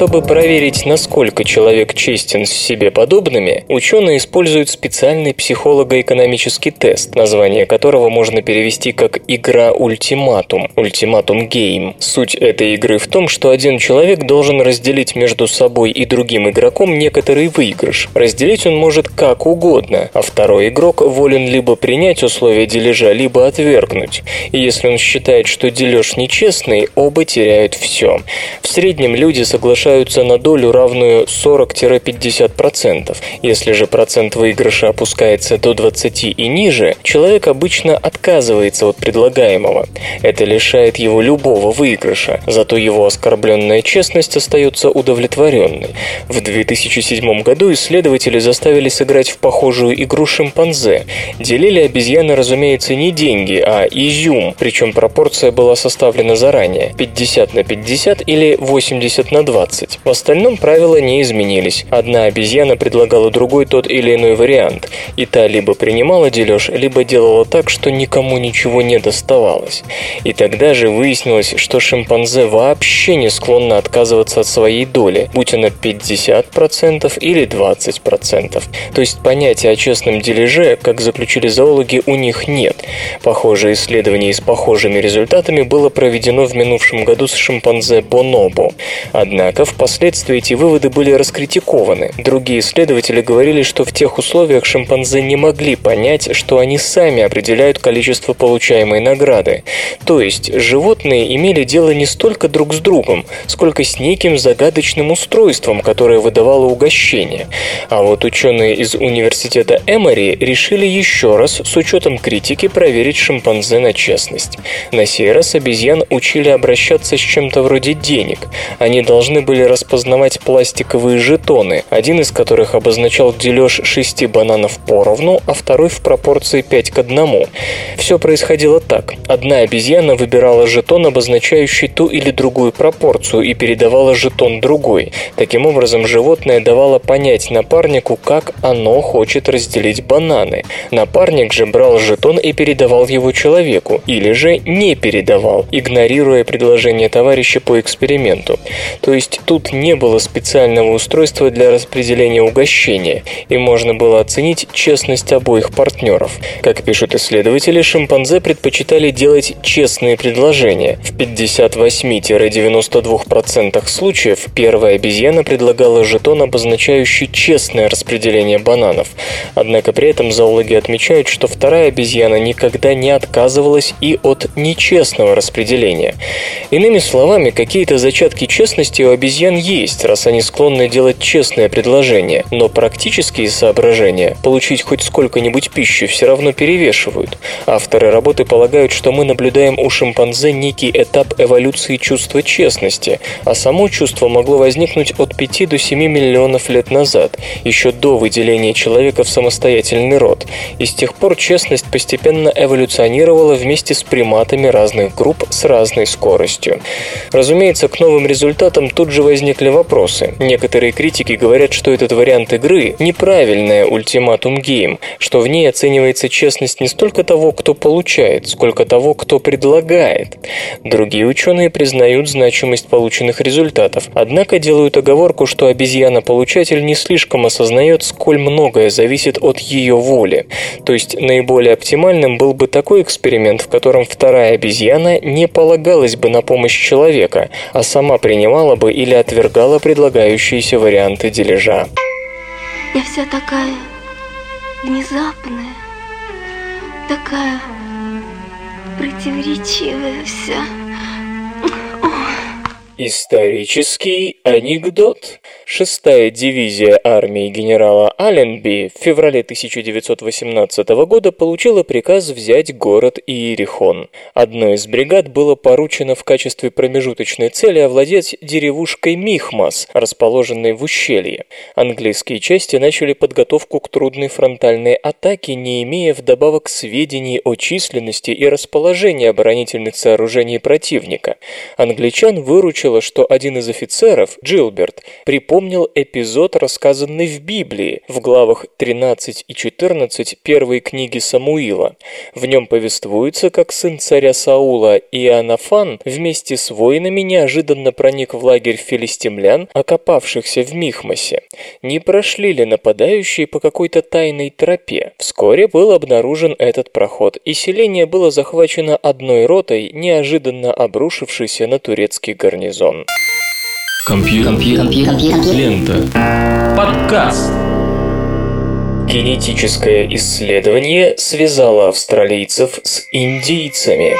A: Чтобы проверить, насколько человек честен с себе подобными, ученые используют специальный психолого-экономический тест, название которого можно перевести как «игра ультиматум» – «ультиматум гейм». Суть этой игры в том, что один человек должен разделить между собой и другим игроком некоторый выигрыш. Разделить он может как угодно, а второй игрок волен либо принять условия дележа, либо отвергнуть. И если он считает, что дележ нечестный, оба теряют все. В среднем люди соглашаются на долю, равную 40-50%. Если же процент выигрыша опускается до 20 и ниже, человек обычно отказывается от предлагаемого. Это лишает его любого выигрыша, зато его оскорбленная честность остается удовлетворенной. В 2007 году исследователи заставили сыграть в похожую игру шимпанзе. Делили обезьяны, разумеется, не деньги, а изюм, причем пропорция была составлена заранее – 50 на 50 или 80 на 20. В остальном правила не изменились. Одна обезьяна предлагала другой тот или иной вариант, и та либо принимала дележ, либо делала так, что никому ничего не доставалось. И тогда же выяснилось, что шимпанзе вообще не склонна отказываться от своей доли, будь она 50% или 20%. То есть понятия о честном дележе, как заключили зоологи, у них нет. Похожее исследование с похожими результатами было проведено в минувшем году с шимпанзе Бонобо. Однако впоследствии эти выводы были раскритикованы. Другие исследователи говорили, что в тех условиях шимпанзе не могли понять, что они сами определяют количество получаемой награды. То есть животные имели дело не столько друг с другом, сколько с неким загадочным устройством, которое выдавало угощение. А вот ученые из университета Эмори решили еще раз с учетом критики проверить шимпанзе на честность. На сей раз обезьян учили обращаться с чем-то вроде денег. Они должны были распознавать пластиковые жетоны, один из которых обозначал дележ 6 бананов поровну, а второй в пропорции 5 к 1. Все происходило так. Одна обезьяна выбирала жетон, обозначающий ту или другую пропорцию, и передавала жетон другой. Таким образом, животное давало понять напарнику, как оно хочет разделить бананы. Напарник же брал жетон и передавал его человеку, или же не передавал, игнорируя предложение товарища по эксперименту. То есть тут не было специального устройства для распределения угощения, и можно было оценить честность обоих партнеров. Как пишут исследователи, шимпанзе предпочитали делать честные предложения. В 58-92% случаев первая обезьяна предлагала жетон, обозначающий честное распределение бананов. Однако при этом зоологи отмечают, что вторая обезьяна никогда не отказывалась и от нечестного распределения. Иными словами, какие-то зачатки честности у обезьян есть, раз они склонны делать честное предложение, но практические соображения получить хоть сколько-нибудь пищи все равно перевешивают. Авторы работы полагают, что мы наблюдаем у шимпанзе некий этап эволюции чувства честности, а само чувство могло возникнуть от 5 до 7 миллионов лет назад, еще до выделения человека в самостоятельный род, и с тех пор честность постепенно эволюционировала вместе с приматами разных групп с разной скоростью. Разумеется, к новым результатам тут же возникли вопросы. Некоторые критики говорят, что этот вариант игры – неправильная ультиматум гейм, что в ней оценивается честность не столько того, кто получает, сколько того, кто предлагает. Другие ученые признают значимость полученных результатов, однако делают оговорку, что обезьяна-получатель не слишком осознает, сколь многое зависит от ее воли. То есть наиболее оптимальным был бы такой эксперимент, в котором вторая обезьяна не полагалась бы на помощь человека, а сама принимала бы или отвергала предлагающиеся варианты дележа.
J: Я вся такая внезапная, такая противоречивая вся.
A: Исторический анекдот. Шестая дивизия армии генерала Алленби в феврале 1918 года получила приказ взять город Иерихон. Одной из бригад было поручено в качестве промежуточной цели овладеть деревушкой Михмас, расположенной в ущелье. Английские части начали подготовку к трудной фронтальной атаке, не имея вдобавок сведений о численности и расположении оборонительных сооружений противника. Англичан выручил выходило, что один из офицеров, Джилберт, припомнил эпизод, рассказанный в Библии, в главах 13 и 14 первой книги Самуила. В нем повествуется, как сын царя Саула Иоаннафан вместе с воинами неожиданно проник в лагерь филистимлян, окопавшихся в Михмасе. Не прошли ли нападающие по какой-то тайной тропе? Вскоре был обнаружен этот проход, и селение было захвачено одной ротой, неожиданно обрушившейся на турецкий гарнизон.
I: Компьютер. Лента. Подкаст.
A: Генетическое исследование связало австралийцев с индийцами.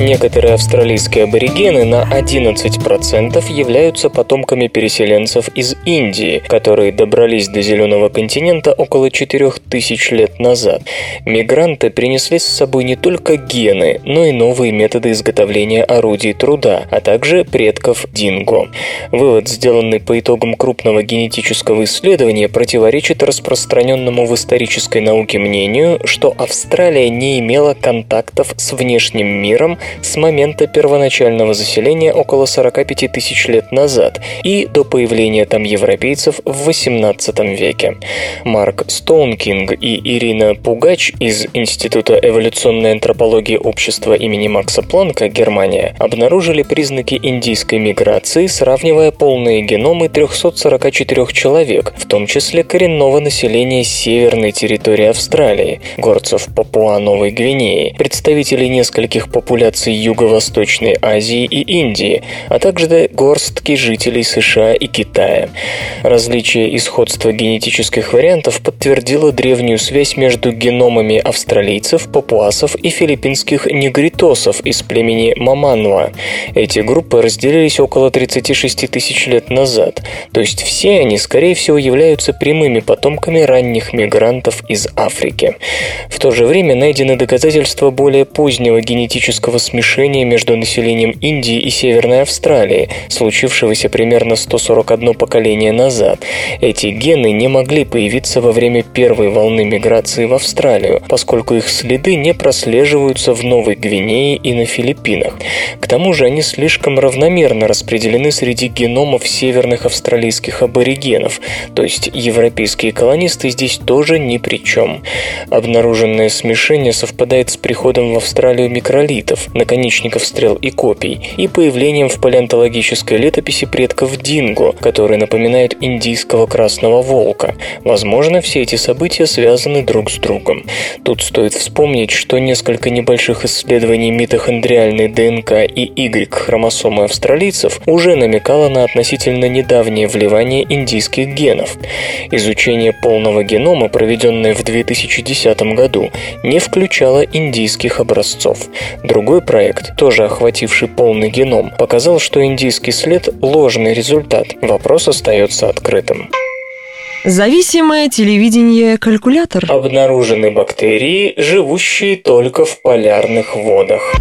A: Некоторые австралийские аборигены на 11% являются потомками переселенцев из Индии, которые добрались до Зеленого континента около 4000 лет назад. Мигранты принесли с собой не только гены, но и новые методы изготовления орудий труда, а также предков динго. Вывод, сделанный по итогам крупного генетического исследования, противоречит распространенному в исторической науке мнению, что Австралия не имела контактов с внешним миром с момента первоначального заселения около 45 тысяч лет назад и до появления там европейцев в XVIII веке. Марк Стоункинг и Ирина Пугач из Института эволюционной антропологии общества имени Макса Планка, Германия, обнаружили признаки индийской миграции, сравнивая полные геномы 344 человек, в том числе коренного населения северной территории Австралии, горцев Папуа-Новой Гвинеи, представителей нескольких популяций популяций Юго-Восточной Азии и Индии, а также горстки жителей США и Китая. Различие и сходство генетических вариантов подтвердило древнюю связь между геномами австралийцев, папуасов и филиппинских негритосов из племени Мамануа. Эти группы разделились около 36 тысяч лет назад, то есть все они, скорее всего, являются прямыми потомками ранних мигрантов из Африки. В то же время найдены доказательства более позднего генетического смешения между населением Индии и Северной Австралии, случившегося примерно 141 поколение назад. Эти гены не могли появиться во время первой волны миграции в Австралию, поскольку их следы не прослеживаются в Новой Гвинее и на Филиппинах. К тому же они слишком равномерно распределены среди геномов северных австралийских аборигенов, то есть европейские колонисты здесь тоже ни при чем. Обнаруженное смешение совпадает с приходом в Австралию микролитов, наконечников стрел и копий, и появлением в палеонтологической летописи предков динго, которые напоминают индийского красного волка. Возможно, все эти события связаны друг с другом. Тут стоит вспомнить, что несколько небольших исследований митохондриальной ДНК и Y-хромосомы австралийцев уже намекало на относительно недавнее вливание индийских генов. Изучение полного генома, проведенное в 2010 году, не включало индийских образцов. Другой проект, тоже охвативший полный геном, показал, что индийский след – ложный результат. Вопрос остается открытым.
B: Зависимое телевидение-калькулятор.
A: Обнаружены бактерии, живущие только в полярных водах.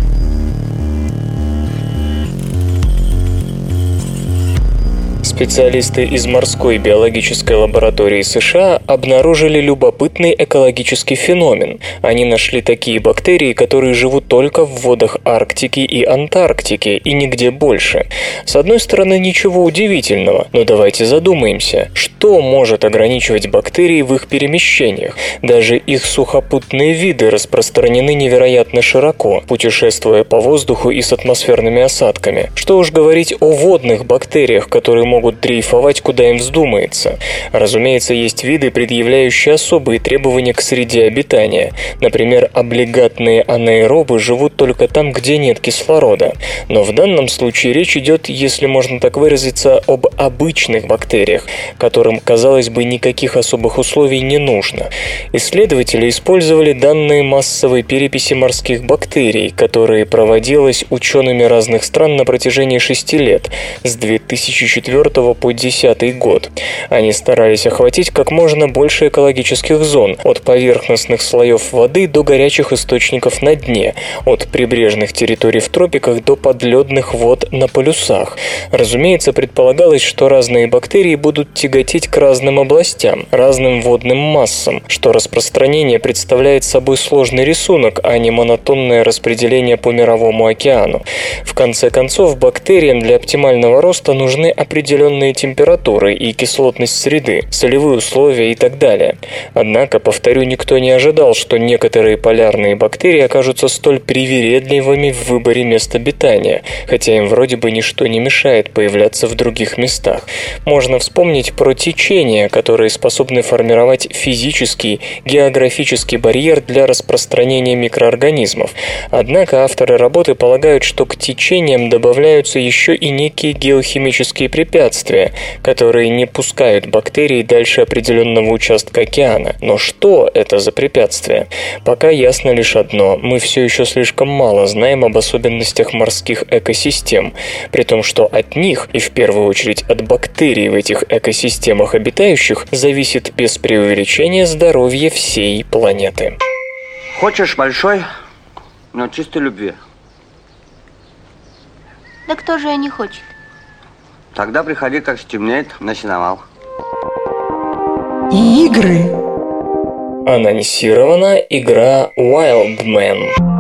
A: Специалисты из морской биологической лаборатории США обнаружили любопытный экологический феномен. Они нашли такие бактерии, которые живут только в водах Арктики и Антарктики и нигде больше. С одной стороны, ничего удивительного, но давайте задумаемся, что может ограничивать бактерии в их перемещениях? Даже их сухопутные виды распространены невероятно широко, путешествуя по воздуху и с атмосферными осадками. Что уж говорить о водных бактериях, которые могут могут дрейфовать куда им вздумается. Разумеется, есть виды, предъявляющие особые требования к среде обитания. Например, облигатные анаэробы живут только там, где нет кислорода. Но в данном случае речь идет, если можно так выразиться, об обычных бактериях, которым, казалось бы, никаких особых условий не нужно. Исследователи использовали данные массовой переписи морских бактерий, которые проводилась учеными разных стран на протяжении шести лет, с 2004 4 по 10 год. Они старались охватить как можно больше экологических зон, от поверхностных слоев воды до горячих источников на дне, от прибрежных территорий в тропиках до подледных вод на полюсах. Разумеется, предполагалось, что разные бактерии будут тяготеть к разным областям, разным водным массам, что распространение представляет собой сложный рисунок, а не монотонное распределение по мировому океану. В конце концов, бактериям для оптимального роста нужны определенные температуры и кислотность среды, солевые условия и так далее. Однако, повторю, никто не ожидал, что некоторые полярные бактерии окажутся столь привередливыми в выборе места обитания, хотя им вроде бы ничто не мешает появляться в других местах. Можно вспомнить про течения, которые способны формировать физический, географический барьер для распространения микроорганизмов. Однако авторы работы полагают, что к течениям добавляются еще и некие геохимические препятствия, которые не пускают бактерии дальше определенного участка океана. Но что это за препятствия? Пока ясно лишь одно – мы все еще слишком мало знаем об особенностях морских экосистем, при том, что от них, и в первую очередь от бактерий в этих экосистемах обитающих, зависит без преувеличения здоровье всей планеты.
D: Хочешь большой, но чистой любви?
O: Да кто же не хочет?
D: Тогда приходи, как стемнеет, на сеновал.
B: Игры.
A: Анонсирована игра Wildman.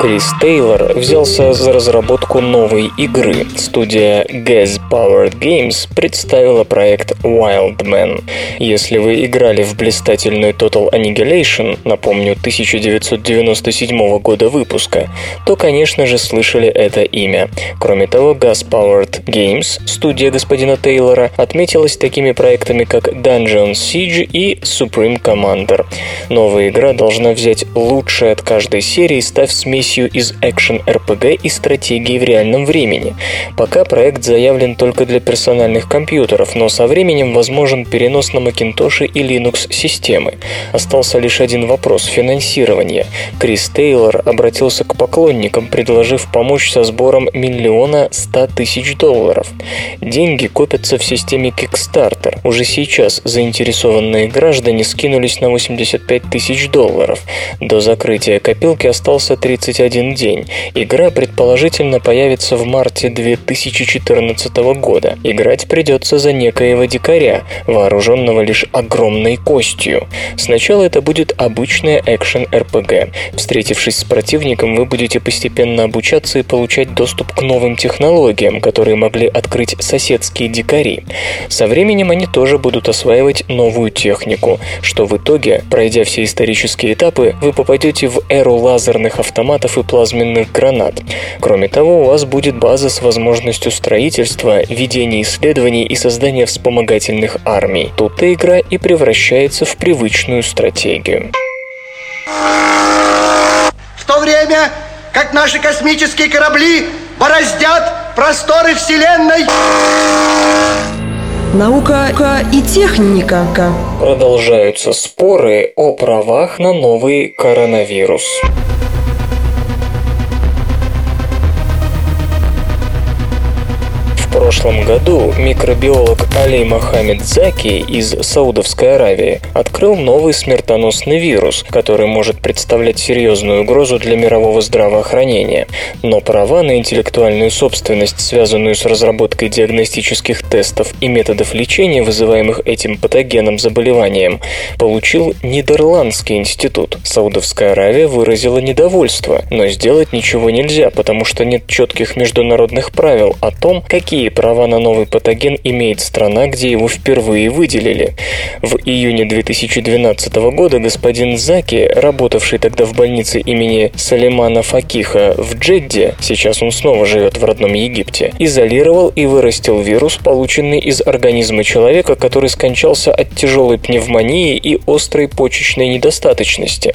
A: Крис Тейлор взялся за разработку новой игры. Студия Gaz Powered Games представила проект Wildman. Если вы играли в блистательную Total Annihilation, напомню, 1997 года выпуска, то, конечно же, слышали это имя. Кроме того, Gas Powered Games, студия господина Тейлора, отметилась такими проектами, как Dungeon Siege и Supreme Commander. Новая игра должна взять лучшее от каждой серии, став смесью из экшен-РПГ и стратегии в реальном времени. Пока проект заявлен только для персональных компьютеров, но со временем возможен перенос на Macintosh и Linux системы. Остался лишь один вопрос – финансирования. Крис Тейлор обратился к поклонникам, предложив помочь со сбором миллиона ста тысяч долларов. Деньги копятся в системе Kickstarter. Уже сейчас заинтересованные граждане скинулись на 85 тысяч долларов. До закрытия копилки остался 30 21 день. Игра предположительно появится в марте 2014 года. Играть придется за некоего дикаря, вооруженного лишь огромной костью. Сначала это будет обычная экшен-РПГ. Встретившись с противником, вы будете постепенно обучаться и получать доступ к новым технологиям, которые могли открыть соседские дикари. Со временем они тоже будут осваивать новую технику, что в итоге, пройдя все исторические этапы, вы попадете в эру лазерных автоматов снарядов и плазменных гранат. Кроме того, у вас будет база с возможностью строительства, ведения исследований и создания вспомогательных армий. Тут-то игра и превращается в привычную стратегию.
P: В то время, как наши космические корабли бороздят просторы Вселенной...
B: Наука и техника.
A: Продолжаются споры о правах на новый коронавирус. Прошлом году микробиолог Али Мохаммед Заки из Саудовской Аравии открыл новый смертоносный вирус, который может представлять серьезную угрозу для мирового здравоохранения. Но права на интеллектуальную собственность, связанную с разработкой диагностических тестов и методов лечения, вызываемых этим патогенным заболеванием, получил Нидерландский институт. Саудовская Аравия выразила недовольство, но сделать ничего нельзя, потому что нет четких международных правил о том, какие права на новый патоген имеет страна, где его впервые выделили. В июне 2012 года господин Заки, работавший тогда в больнице имени Салимана Факиха в Джедде, сейчас он снова живет в родном Египте, изолировал и вырастил вирус, полученный из организма человека, который скончался от тяжелой пневмонии и острой почечной недостаточности.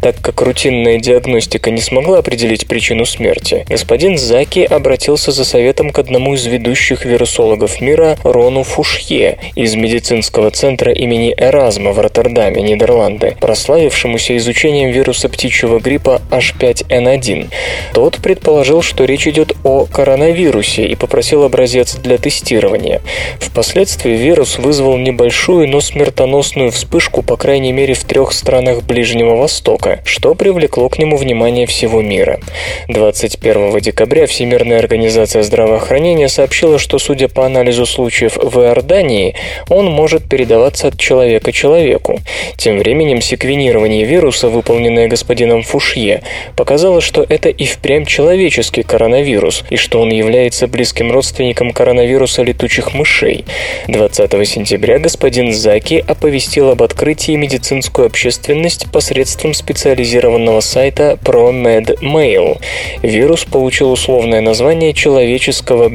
A: Так как рутинная диагностика не смогла определить причину смерти, господин Заки обратился за советом к одному из ведущих вирусологов мира Рону Фушье из медицинского центра имени Эразма в Роттердаме, Нидерланды, прославившемуся изучением вируса птичьего гриппа H5N1. Тот предположил, что речь идет о коронавирусе и попросил образец для тестирования. Впоследствии вирус вызвал небольшую, но смертоносную вспышку, по крайней мере, в трех странах Ближнего Востока, что привлекло к нему внимание всего мира. 21 декабря Всемирная организация здравоохранения сообщила, что, судя по анализу случаев в Иордании, он может передаваться от человека человеку. Тем временем секвенирование вируса, выполненное господином Фушье, показало, что это и впрямь человеческий коронавирус, и что он является близким родственником коронавируса летучих мышей. 20 сентября господин Заки оповестил об открытии медицинскую общественность посредством специализированного сайта ProMedMail. Вирус получил условное название человеческого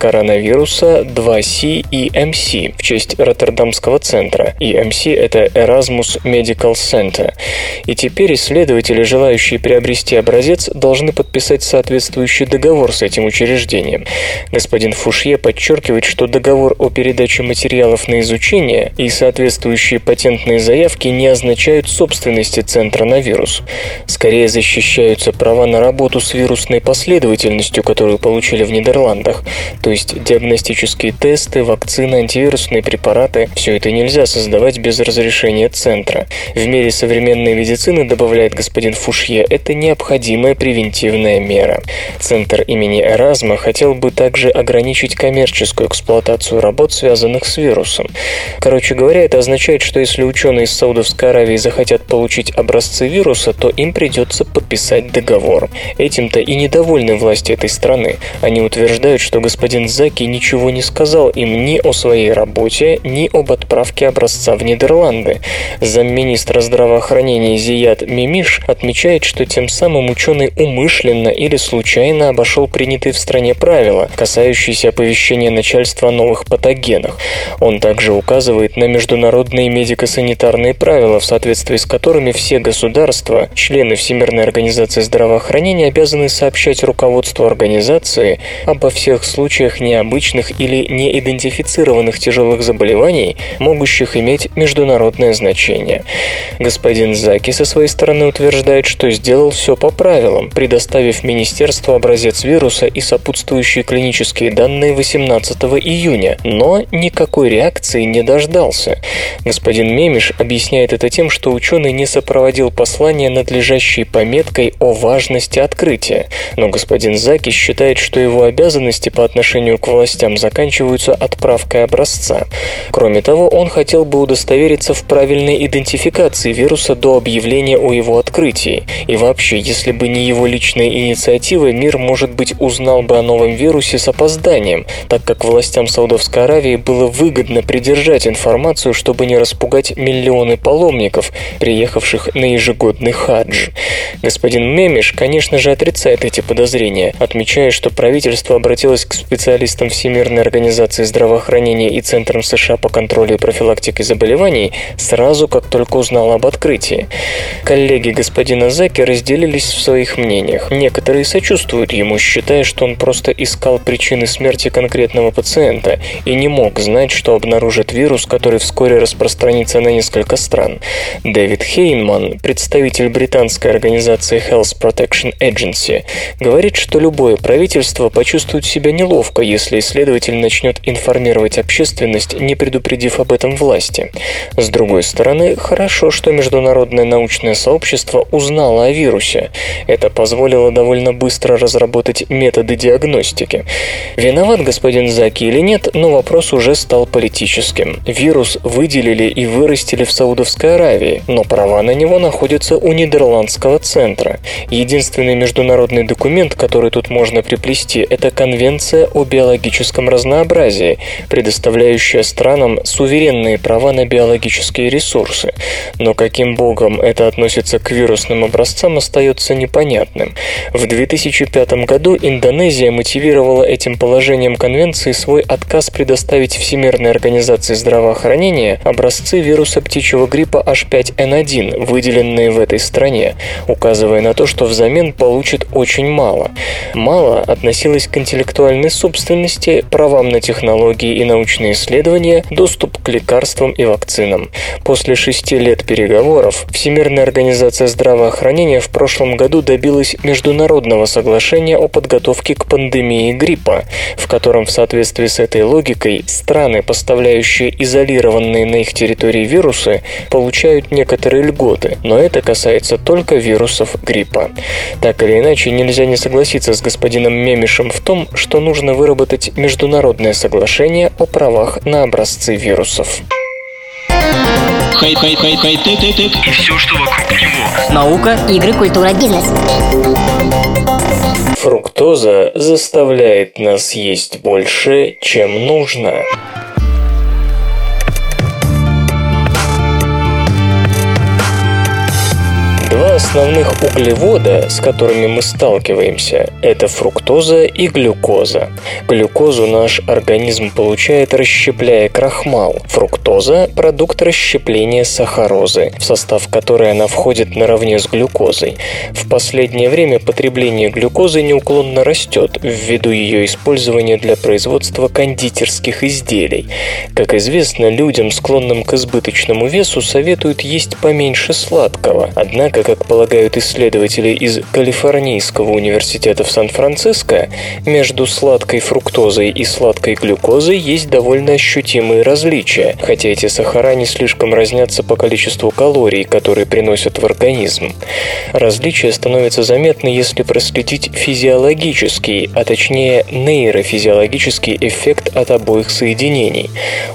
A: бета-коронавируса 2C EMC в честь Роттердамского центра. EMC – это Erasmus Medical Center. И теперь исследователи, желающие приобрести образец, должны подписать соответствующий договор с этим учреждением. Господин Фушье подчеркивает, что договор о передаче материалов на изучение и соответствующие патентные заявки не означают собственности центра на вирус. Скорее защищаются права на работу с вирусной последовательностью, которую получили в Нидерландах. То есть диагностические тесты, вакцины, антивирусные препараты – все это нельзя создавать без разрешения центра. В мире современной медицины, добавляет господин Фушье, это необходимая превентивная мера. Центр имени Эразма хотел бы также ограничить коммерческую эксплуатацию работ, связанных с вирусом. Короче говоря, это означает, что если ученые из Саудовской Аравии захотят получить образцы вируса, то им придется подписать договор. Этим-то и недовольны власти этой страны. Они утверждают, что господин Заки ничего не сказал им ни о своей работе, ни об отправке образца в Нидерланды. Замминистра здравоохранения Зият Мимиш отмечает, что тем самым ученый умышленно или случайно обошел принятые в стране правила, касающиеся оповещения начальства о новых патогенах. Он также указывает на международные медико-санитарные правила, в соответствии с которыми все государства, члены Всемирной организации здравоохранения, обязаны сообщать руководству организации обо всех случаях необычных или неидентифицированных тяжелых заболеваний, могущих иметь международное значение. Господин Заки со своей стороны утверждает, что сделал все по правилам, предоставив Министерству образец вируса и сопутствующие клинические данные 18 июня, но никакой реакции не дождался. Господин Мемиш объясняет это тем, что ученый не сопроводил послание надлежащей пометкой о важности открытия, но господин Заки считает, что его обязанности по отношению к властям заканчиваются отправкой образца. Кроме того, он хотел бы удостовериться в правильной идентификации вируса до объявления о его открытии. И вообще, если бы не его личная инициатива, мир, может быть, узнал бы о новом вирусе с опозданием, так как властям Саудовской Аравии было выгодно придержать информацию, чтобы не распугать миллионы паломников, приехавших на ежегодный хадж. Господин Мемиш, конечно же, отрицает эти подозрения, отмечая, что правительство обратилось к специалистам Всемирной организации здравоохранения и Центрам США по контролю и профилактике заболеваний сразу, как только узнало об открытии. Коллеги господина Заки разделились в своих мнениях. Некоторые сочувствуют ему, считая, что он просто искал причины смерти конкретного пациента и не мог знать, что обнаружит вирус, который вскоре распространится на несколько стран. Дэвид Хейнман, представитель британской организации Health Protection Agency, говорит, что любое правительство почувствует себя неловко, если исследователь начнет информировать общественность, не предупредив об этом власти. С другой стороны, хорошо, что международное научное сообщество узнало о вирусе. Это позволило довольно быстро разработать методы диагностики. Виноват господин Заки или нет, но вопрос уже стал политическим. Вирус выделили и вырастили в Саудовской Аравии, но права на него находятся у Нидерландского центра. Единственный международный документ, который тут можно приплести, это Конвенция о биологическом разнообразии, предоставляющая странам суверенные права на биологические ресурсы. Но каким богом это относится к вирусным образцам, остается непонятным. В 2005 году Индонезия мотивировала этим положением конвенции свой отказ предоставить Всемирной организации здравоохранения образцы вируса птичьего гриппа H5N1, выделенные в этой стране, указывая на то, что взамен получит очень мало. Мало относилось к интеллектуальной собственности, собственности, правам на технологии и научные исследования, доступ к лекарствам и вакцинам. После шести лет переговоров Всемирная организация здравоохранения в прошлом году добилась международного соглашения о подготовке к пандемии гриппа, в котором в соответствии с этой логикой страны, поставляющие изолированные на их территории вирусы, получают некоторые льготы, но это касается только вирусов гриппа. Так или иначе, нельзя не согласиться с господином Мемишем в том, что нужно выработать международное соглашение о правах на образцы вирусов.
Q: Хай, хай, хай, хай, тык, тык, тык. И все, что вокруг него.
R: Наука, игры, культура, бизнес.
A: Фруктоза заставляет нас есть больше, чем нужно. Основных углевода, с которыми мы сталкиваемся, это фруктоза и глюкоза. Глюкозу наш организм получает, расщепляя крахмал. Фруктоза – продукт расщепления сахарозы, в состав которой она входит наравне с глюкозой. В последнее время потребление глюкозы неуклонно растет ввиду ее использования для производства кондитерских изделий. Как известно, людям, склонным к избыточному весу, советуют есть поменьше сладкого. Однако, как полагают исследователи из Калифорнийского университета в Сан-Франциско, между сладкой фруктозой и сладкой глюкозой есть довольно ощутимые различия, хотя эти сахара не слишком разнятся по количеству калорий, которые приносят в организм. Различия становятся заметны, если проследить физиологический, а точнее нейрофизиологический эффект от обоих соединений.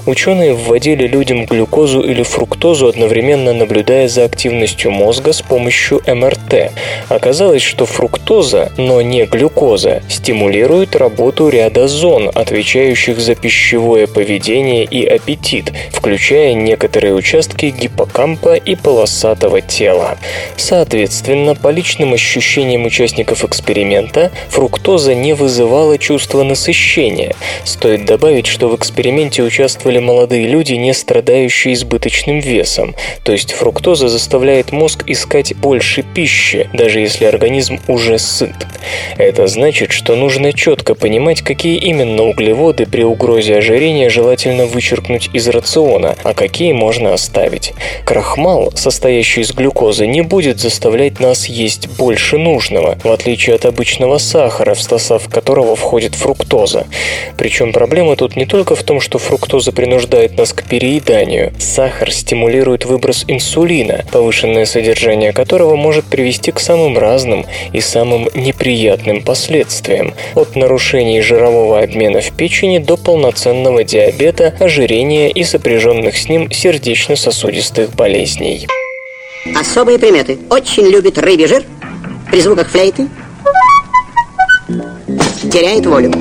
A: Ученые вводили людям глюкозу или фруктозу, одновременно наблюдая за активностью мозга с помощью МРТ. Оказалось, что фруктоза, но не глюкоза, стимулирует работу ряда зон, отвечающих за пищевое поведение и аппетит, включая некоторые участки гиппокампа и полосатого тела. Соответственно, по личным ощущениям участников эксперимента, фруктоза не вызывала чувства насыщения. Стоит добавить, что в эксперименте участвовали молодые люди, не страдающие избыточным весом, то есть фруктоза заставляет мозг искать больше пищи, даже если организм уже сыт. Это значит, что нужно четко понимать, какие именно углеводы при угрозе ожирения желательно вычеркнуть из рациона, а какие можно оставить. Крахмал, состоящий из глюкозы, не будет заставлять нас есть больше нужного, в отличие от обычного сахара, в состав которого входит фруктоза. Причем проблема тут не только в том, что фруктоза принуждает нас к перееданию. Сахар стимулирует выброс инсулина, повышенное содержание которого может привести к самым разным и самым неприятным последствиям, от нарушений жирового обмена в печени до полноценного диабета, ожирения и сопряженных с ним сердечно-сосудистых болезней.
R: Особые приметы. Очень любит рыбий жир. При звуках флейты теряет волю.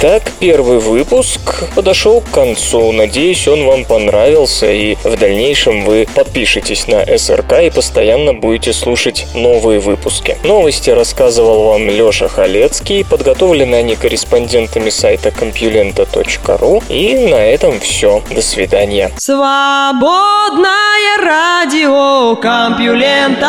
A: Итак, первый выпуск подошел к концу. Надеюсь, он вам понравился, и в дальнейшем вы подпишетесь на СРК и постоянно будете слушать новые выпуски. Новости рассказывал вам Леша Халецкий. Подготовлены они корреспондентами сайта compulenta.ru. И на этом все. До свидания.
B: Свободное радио Компьюлента.